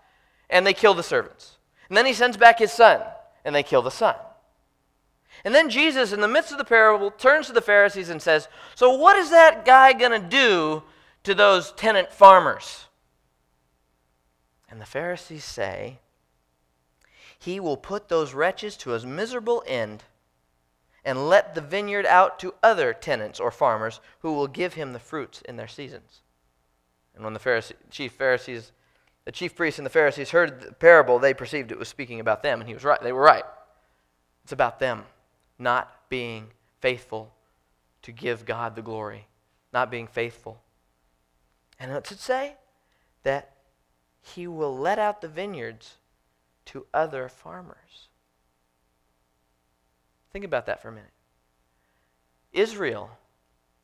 Speaker 1: And they kill the servants. And then he sends back his son. And they kill the son. And then Jesus, in the midst of the parable, turns to the Pharisees and says, So what is that guy going to do to those tenant farmers? And the Pharisees say, He will put those wretches to a miserable end and let the vineyard out to other tenants or farmers who will give him the fruits in their seasons. And when the Pharisee, chief Pharisees, the chief priests and the Pharisees heard the parable, they perceived it was speaking about them, and he was right. They were right. It's about them not being faithful to give God the glory, not being faithful. And what's it say? That he will let out the vineyards to other farmers. Think about that for a minute. Israel,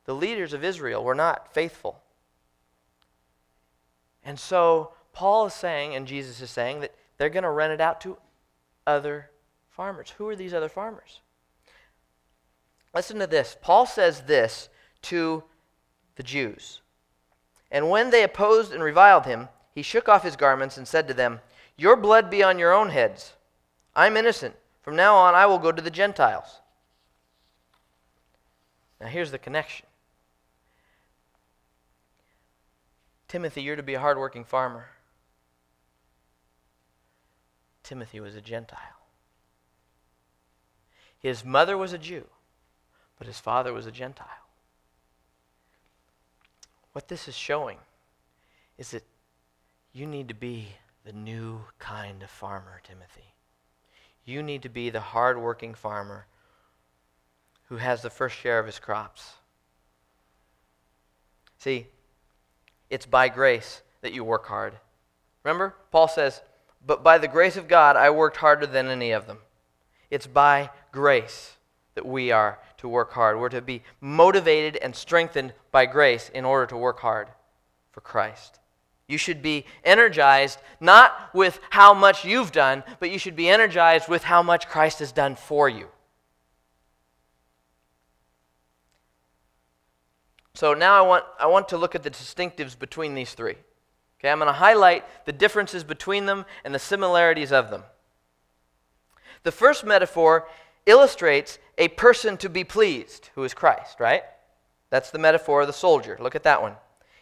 Speaker 1: the leaders of Israel, were not faithful. And so Paul is saying, and Jesus is saying, that they're going to rent it out to other farmers. Who are these other farmers? Listen to this. Paul says this to the Jews. And when they opposed and reviled him, he shook off his garments and said to them, Your blood be on your own heads. I'm innocent. From now on, I will go to the Gentiles. Now, here's the connection Timothy, you're to be a hardworking farmer. Timothy was a Gentile. His mother was a Jew, but his father was a Gentile. What this is showing is that you need to be the new kind of farmer, Timothy. You need to be the hardworking farmer who has the first share of his crops. See, it's by grace that you work hard. Remember? Paul says, But by the grace of God, I worked harder than any of them. It's by grace that we are to work hard. We're to be motivated and strengthened by grace in order to work hard for Christ. You should be energized not with how much you've done, but you should be energized with how much Christ has done for you. So now I want, I want to look at the distinctives between these three. Okay, I'm going to highlight the differences between them and the similarities of them. The first metaphor illustrates a person to be pleased, who is Christ, right? That's the metaphor of the soldier. Look at that one.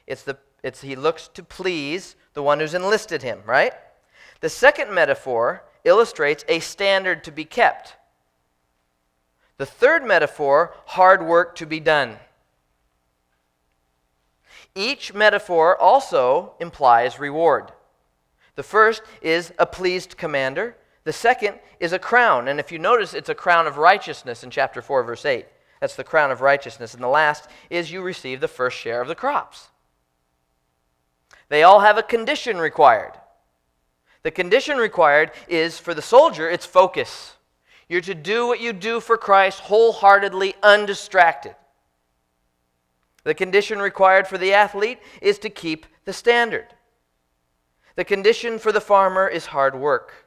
Speaker 1: It's the it's he looks to please the one who's enlisted him, right? The second metaphor illustrates a standard to be kept. The third metaphor, hard work to be done. Each metaphor also implies reward. The first is a pleased commander. The second is a crown. And if you notice, it's a crown of righteousness in chapter 4, verse 8. That's the crown of righteousness. And the last is you receive the first share of the crops. They all have a condition required. The condition required is for the soldier, it's focus. You're to do what you do for Christ wholeheartedly, undistracted. The condition required for the athlete is to keep the standard. The condition for the farmer is hard work.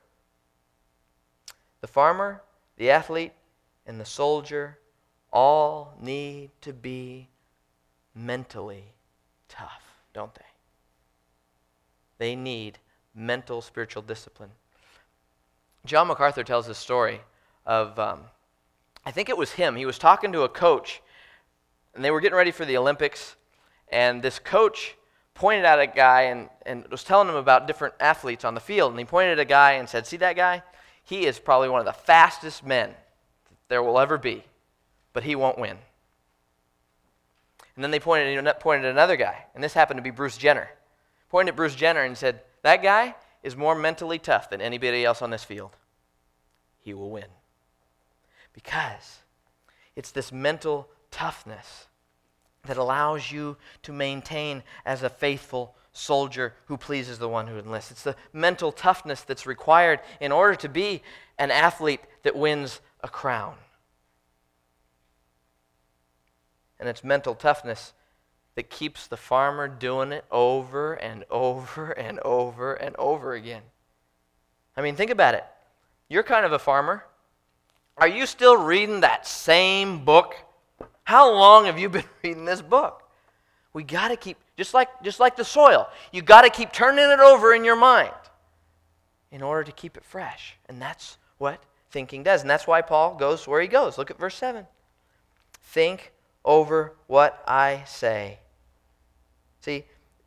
Speaker 1: The farmer, the athlete, and the soldier all need to be mentally tough, don't they? They need mental spiritual discipline. John MacArthur tells this story of, um, I think it was him. He was talking to a coach and they were getting ready for the Olympics, and this coach pointed at a guy and, and was telling him about different athletes on the field. And he pointed at a guy and said, See that guy? He is probably one of the fastest men there will ever be, but he won't win. And then they pointed, pointed at another guy, and this happened to be Bruce Jenner. Pointed at Bruce Jenner and said, That guy is more mentally tough than anybody else on this field. He will win. Because it's this mental toughness that allows you to maintain as a faithful soldier who pleases the one who enlists. It's the mental toughness that's required in order to be an athlete that wins a crown. And it's mental toughness that keeps the farmer doing it over and over and over and over again. I mean, think about it. You're kind of a farmer. Are you still reading that same book how long have you been [LAUGHS] reading this book? We got to keep, just like, just like the soil, you got to keep turning it over in your mind in order to keep it fresh. And that's what thinking does. And that's why Paul goes where he goes. Look at verse 7. Think over what I say. See,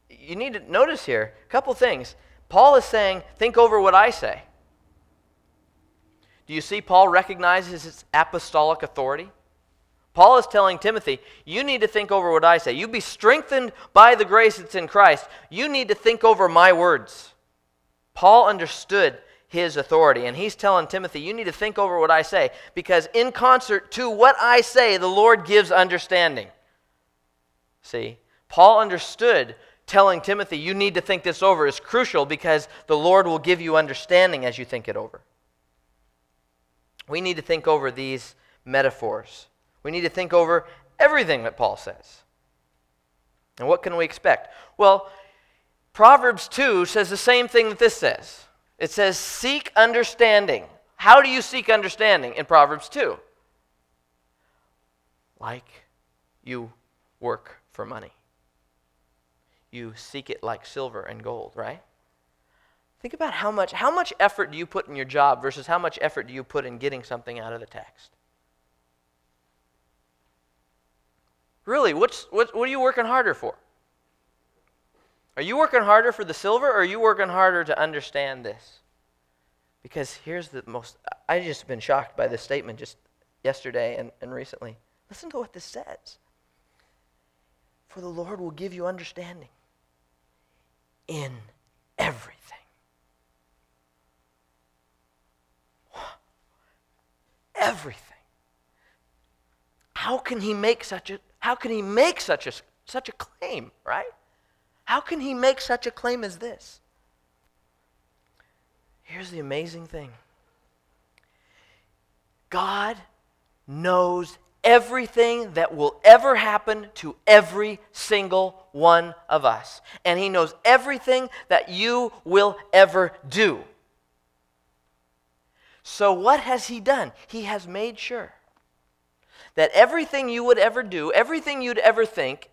Speaker 1: you need to notice here a couple things. Paul is saying, think over what I say. Do you see Paul recognizes his apostolic authority? Paul is telling Timothy, you need to think over what I say. You be strengthened by the grace that's in Christ. You need to think over my words. Paul understood his authority, and he's telling Timothy, you need to think over what I say, because in concert to what I say, the Lord gives understanding. See, Paul understood telling Timothy, you need to think this over is crucial because the Lord will give you understanding as you think it over. We need to think over these metaphors. We need to think over everything that Paul says. And what can we expect? Well, Proverbs 2 says the same thing that this says. It says, Seek understanding. How do you seek understanding in Proverbs 2? Like you work for money. You seek it like silver and gold, right? Think about how much, how much effort do you put in your job versus how much effort do you put in getting something out of the text? Really, what's, what, what are you working harder for? Are you working harder for the silver or are you working harder to understand this? Because here's the most, I just been shocked by this statement just yesterday and, and recently. Listen to what this says. For the Lord will give you understanding in everything. Everything. How can he make such a how can he make such a, such a claim, right? How can he make such a claim as this? Here's the amazing thing God knows everything that will ever happen to every single one of us. And He knows everything that you will ever do. So, what has He done? He has made sure that everything you would ever do, everything you'd ever think,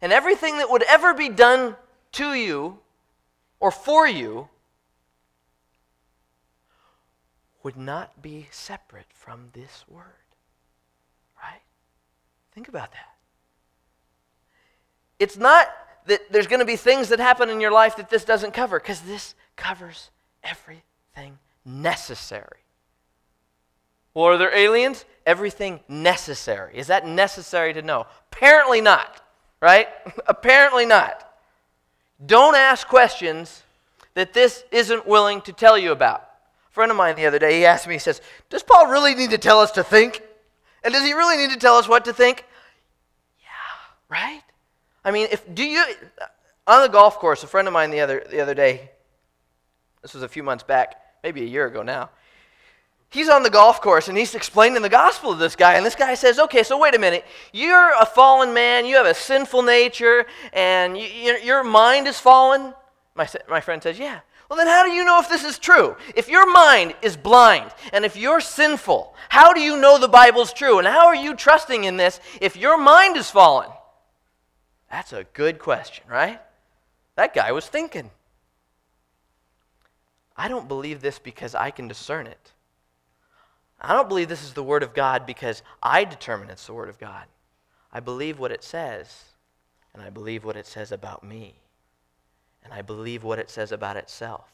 Speaker 1: and everything that would ever be done to you or for you would not be separate from this word. Right? Think about that. It's not that there's going to be things that happen in your life that this doesn't cover, because this covers everything necessary. Well, are there aliens? Everything necessary. Is that necessary to know? Apparently not, right? [LAUGHS] Apparently not. Don't ask questions that this isn't willing to tell you about A friend of mine the other day, he asked me, he says, Does Paul really need to tell us to think? And does he really need to tell us what to think? Yeah, right? I mean, if do you on the golf course, a friend of mine the other the other day, this was a few months back, maybe a year ago now. He's on the golf course and he's explaining the gospel to this guy. And this guy says, Okay, so wait a minute. You're a fallen man. You have a sinful nature, and you, your mind is fallen. My, my friend says, Yeah. Well, then how do you know if this is true? If your mind is blind and if you're sinful, how do you know the Bible's true? And how are you trusting in this if your mind is fallen? That's a good question, right? That guy was thinking. I don't believe this because I can discern it. I don't believe this is the Word of God because I determine it's the Word of God. I believe what it says, and I believe what it says about me and I believe what it says about itself.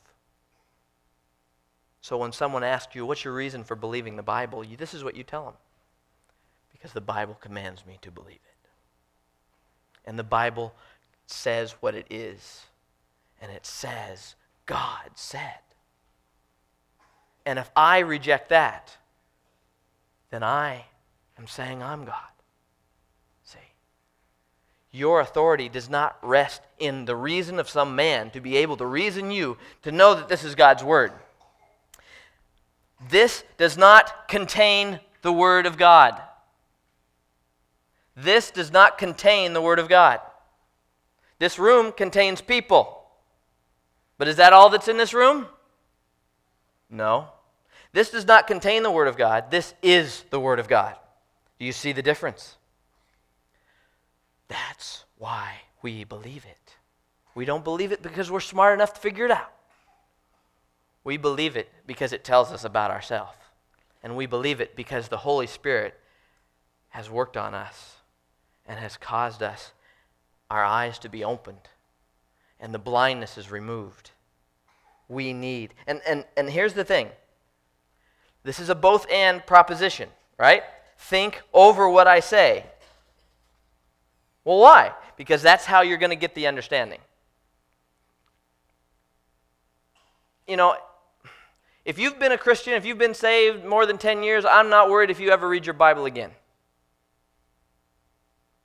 Speaker 1: So when someone asks you, What's your reason for believing the Bible? You, this is what you tell them. Because the Bible commands me to believe it. And the Bible says what it is. And it says, God said. And if I reject that, then I am saying I'm God. See? Your authority does not rest in the reason of some man to be able to reason you to know that this is God's word. This does not contain the word of God. This does not contain the word of God. This room contains people. But is that all that's in this room? No. This does not contain the Word of God. This is the Word of God. Do you see the difference? That's why we believe it. We don't believe it because we're smart enough to figure it out. We believe it because it tells us about ourselves. And we believe it because the Holy Spirit has worked on us and has caused us our eyes to be opened and the blindness is removed. We need. And, and, and here's the thing this is a both and proposition, right? Think over what I say. Well, why? Because that's how you're going to get the understanding. You know, if you've been a Christian, if you've been saved more than 10 years, I'm not worried if you ever read your Bible again.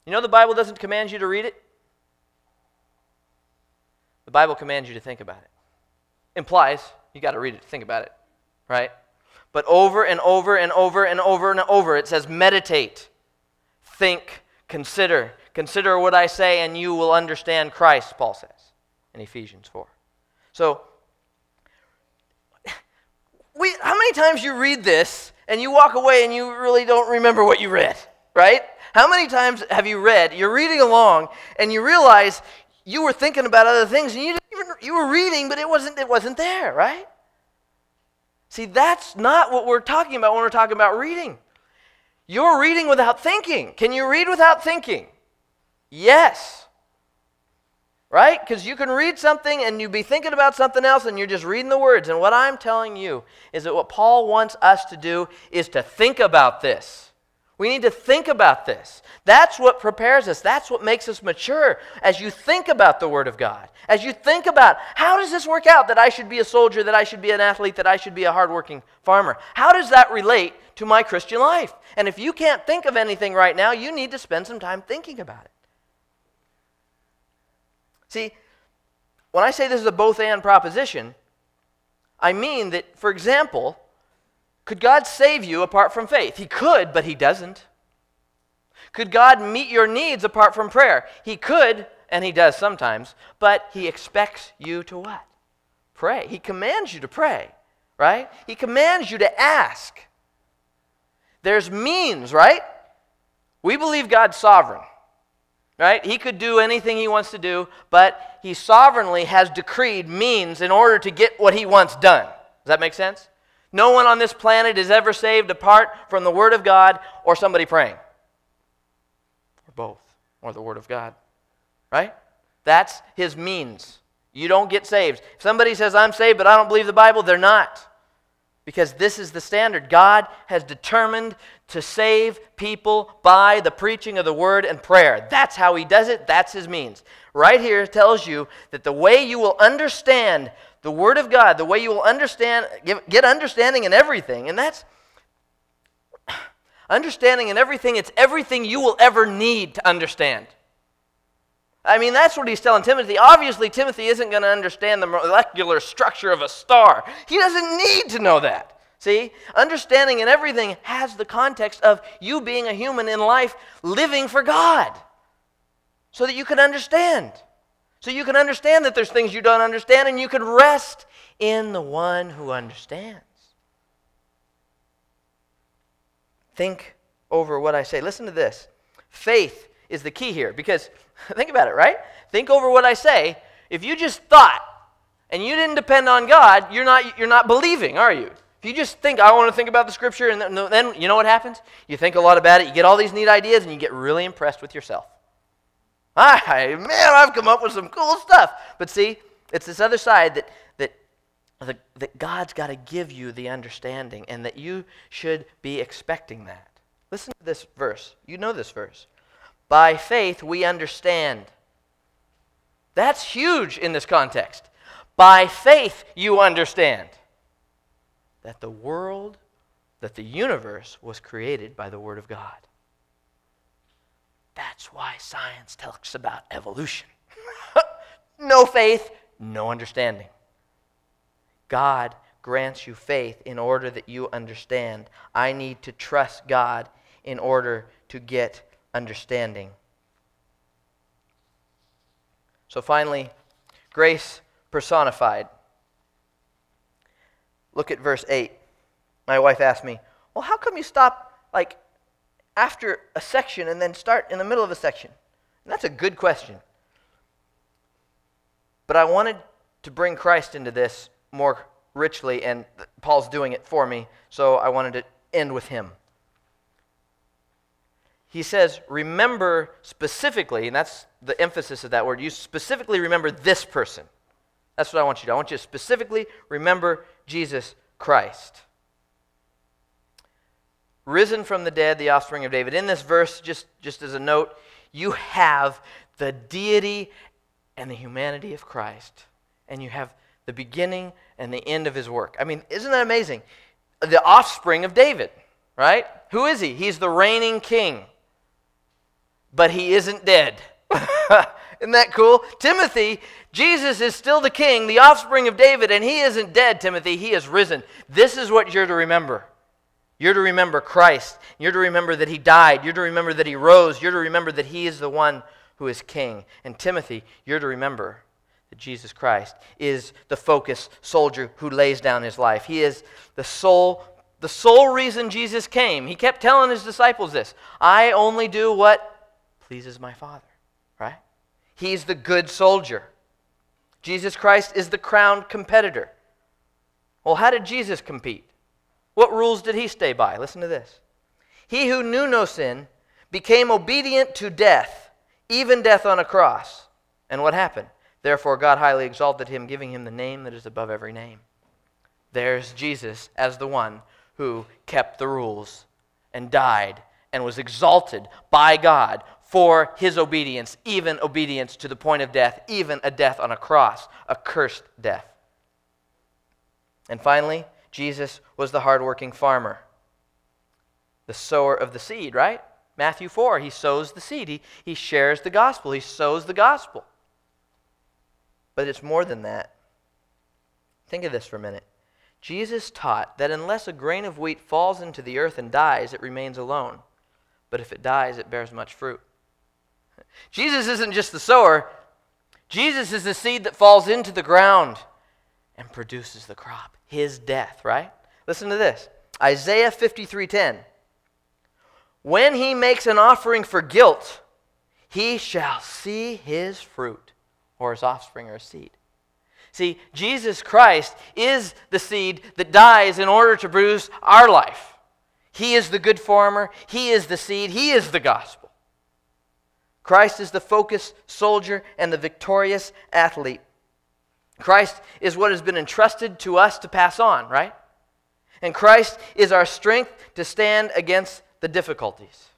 Speaker 1: You know, the Bible doesn't command you to read it, the Bible commands you to think about it. Implies you got to read it to think about it, right? But over and over and over and over and over, it says meditate, think, consider, Consider what I say, and you will understand Christ, Paul says in Ephesians 4. So, [LAUGHS] we, how many times you read this and you walk away and you really don't remember what you read, right? How many times have you read, you're reading along, and you realize you were thinking about other things and you, didn't even, you were reading, but it wasn't, it wasn't there, right? See, that's not what we're talking about when we're talking about reading. You're reading without thinking. Can you read without thinking? Yes. Right? Because you can read something and you be thinking about something else and you're just reading the words. And what I'm telling you is that what Paul wants us to do is to think about this. We need to think about this. That's what prepares us. That's what makes us mature as you think about the Word of God. As you think about how does this work out that I should be a soldier, that I should be an athlete, that I should be a hardworking farmer? How does that relate to my Christian life? And if you can't think of anything right now, you need to spend some time thinking about it. See, when I say this is a both and proposition, I mean that, for example, could God save you apart from faith? He could, but He doesn't. Could God meet your needs apart from prayer? He could, and He does sometimes, but He expects you to what? Pray. He commands you to pray, right? He commands you to ask. There's means, right? We believe God's sovereign, right? He could do anything He wants to do, but He sovereignly has decreed means in order to get what He wants done. Does that make sense? No one on this planet is ever saved apart from the Word of God or somebody praying. Or both, or the Word of God. Right? That's His means. You don't get saved. If somebody says, I'm saved, but I don't believe the Bible, they're not. Because this is the standard. God has determined to save people by the preaching of the word and prayer. That's how he does it. That's his means. Right here tells you that the way you will understand the Word of God, the way you will understand, get understanding in everything, and that's [SIGHS] understanding in everything, it's everything you will ever need to understand. I mean, that's what he's telling Timothy. Obviously, Timothy isn't going to understand the molecular structure of a star. He doesn't need to know that. See? Understanding in everything has the context of you being a human in life living for God so that you can understand. So you can understand that there's things you don't understand and you can rest in the one who understands. Think over what I say. Listen to this. Faith is the key here because [LAUGHS] think about it, right? Think over what I say. If you just thought and you didn't depend on God, you're not, you're not believing, are you? If you just think, I want to think about the scripture, and then you know what happens? You think a lot about it, you get all these neat ideas, and you get really impressed with yourself. I, man, I've come up with some cool stuff. But see, it's this other side that, that, that, that God's got to give you the understanding and that you should be expecting that. Listen to this verse. You know this verse. By faith we understand. That's huge in this context. By faith you understand that the world, that the universe was created by the Word of God. That's why science talks about evolution. [LAUGHS] no faith, no understanding. God grants you faith in order that you understand. I need to trust God in order to get understanding. So finally, grace personified. Look at verse 8. My wife asked me, Well, how come you stop like after a section and then start in the middle of a section? And that's a good question. But I wanted to bring Christ into this more richly, and Paul's doing it for me, so I wanted to end with him. He says, Remember specifically, and that's the emphasis of that word, you specifically remember this person. That's what I want you to do. I want you to specifically remember Jesus Christ risen from the dead, the offspring of David. In this verse, just, just as a note, you have the deity and the humanity of Christ, and you have the beginning and the end of his work. I mean, isn't that amazing? The offspring of David, right? Who is he? He's the reigning king, but he isn't dead. [LAUGHS] Isn't that cool? Timothy, Jesus is still the king, the offspring of David, and he isn't dead, Timothy. He is risen. This is what you're to remember. You're to remember Christ. You're to remember that he died. You're to remember that he rose. You're to remember that he is the one who is king. And Timothy, you're to remember that Jesus Christ is the focus soldier who lays down his life. He is the sole the sole reason Jesus came. He kept telling his disciples this. I only do what pleases my Father, right? He's the good soldier. Jesus Christ is the crowned competitor. Well, how did Jesus compete? What rules did he stay by? Listen to this. He who knew no sin became obedient to death, even death on a cross. And what happened? Therefore, God highly exalted him, giving him the name that is above every name. There's Jesus as the one who kept the rules and died and was exalted by God for his obedience, even obedience to the point of death, even a death on a cross, a cursed death. And finally, Jesus was the hardworking farmer, the sower of the seed, right? Matthew 4, he sows the seed. He, he shares the gospel. He sows the gospel. But it's more than that. Think of this for a minute. Jesus taught that unless a grain of wheat falls into the earth and dies, it remains alone. but if it dies, it bears much fruit. Jesus isn't just the sower, Jesus is the seed that falls into the ground and produces the crop. His death, right? Listen to this. Isaiah 53:10. When he makes an offering for guilt, he shall see his fruit or his offspring or his seed. See, Jesus Christ is the seed that dies in order to produce our life. He is the good farmer, he is the seed, he is the gospel. Christ is the focused soldier and the victorious athlete. Christ is what has been entrusted to us to pass on, right? And Christ is our strength to stand against the difficulties.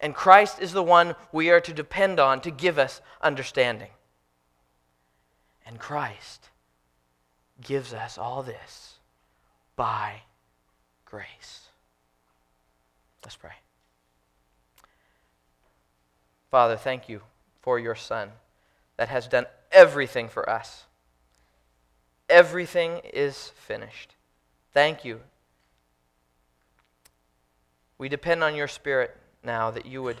Speaker 1: And Christ is the one we are to depend on to give us understanding. And Christ gives us all this by grace. Let's pray. Father, thank you for your Son that has done everything for us. Everything is finished. Thank you. We depend on your Spirit now that you would,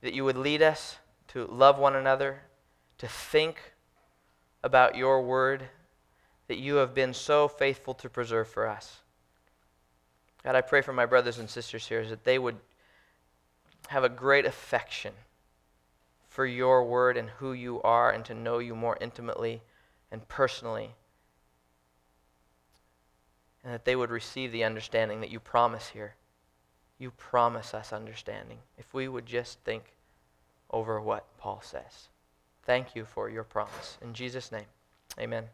Speaker 1: that you would lead us to love one another, to think about your word that you have been so faithful to preserve for us. God, I pray for my brothers and sisters here that they would have a great affection for your word and who you are and to know you more intimately and personally. And that they would receive the understanding that you promise here. You promise us understanding if we would just think over what Paul says. Thank you for your promise. In Jesus' name, amen.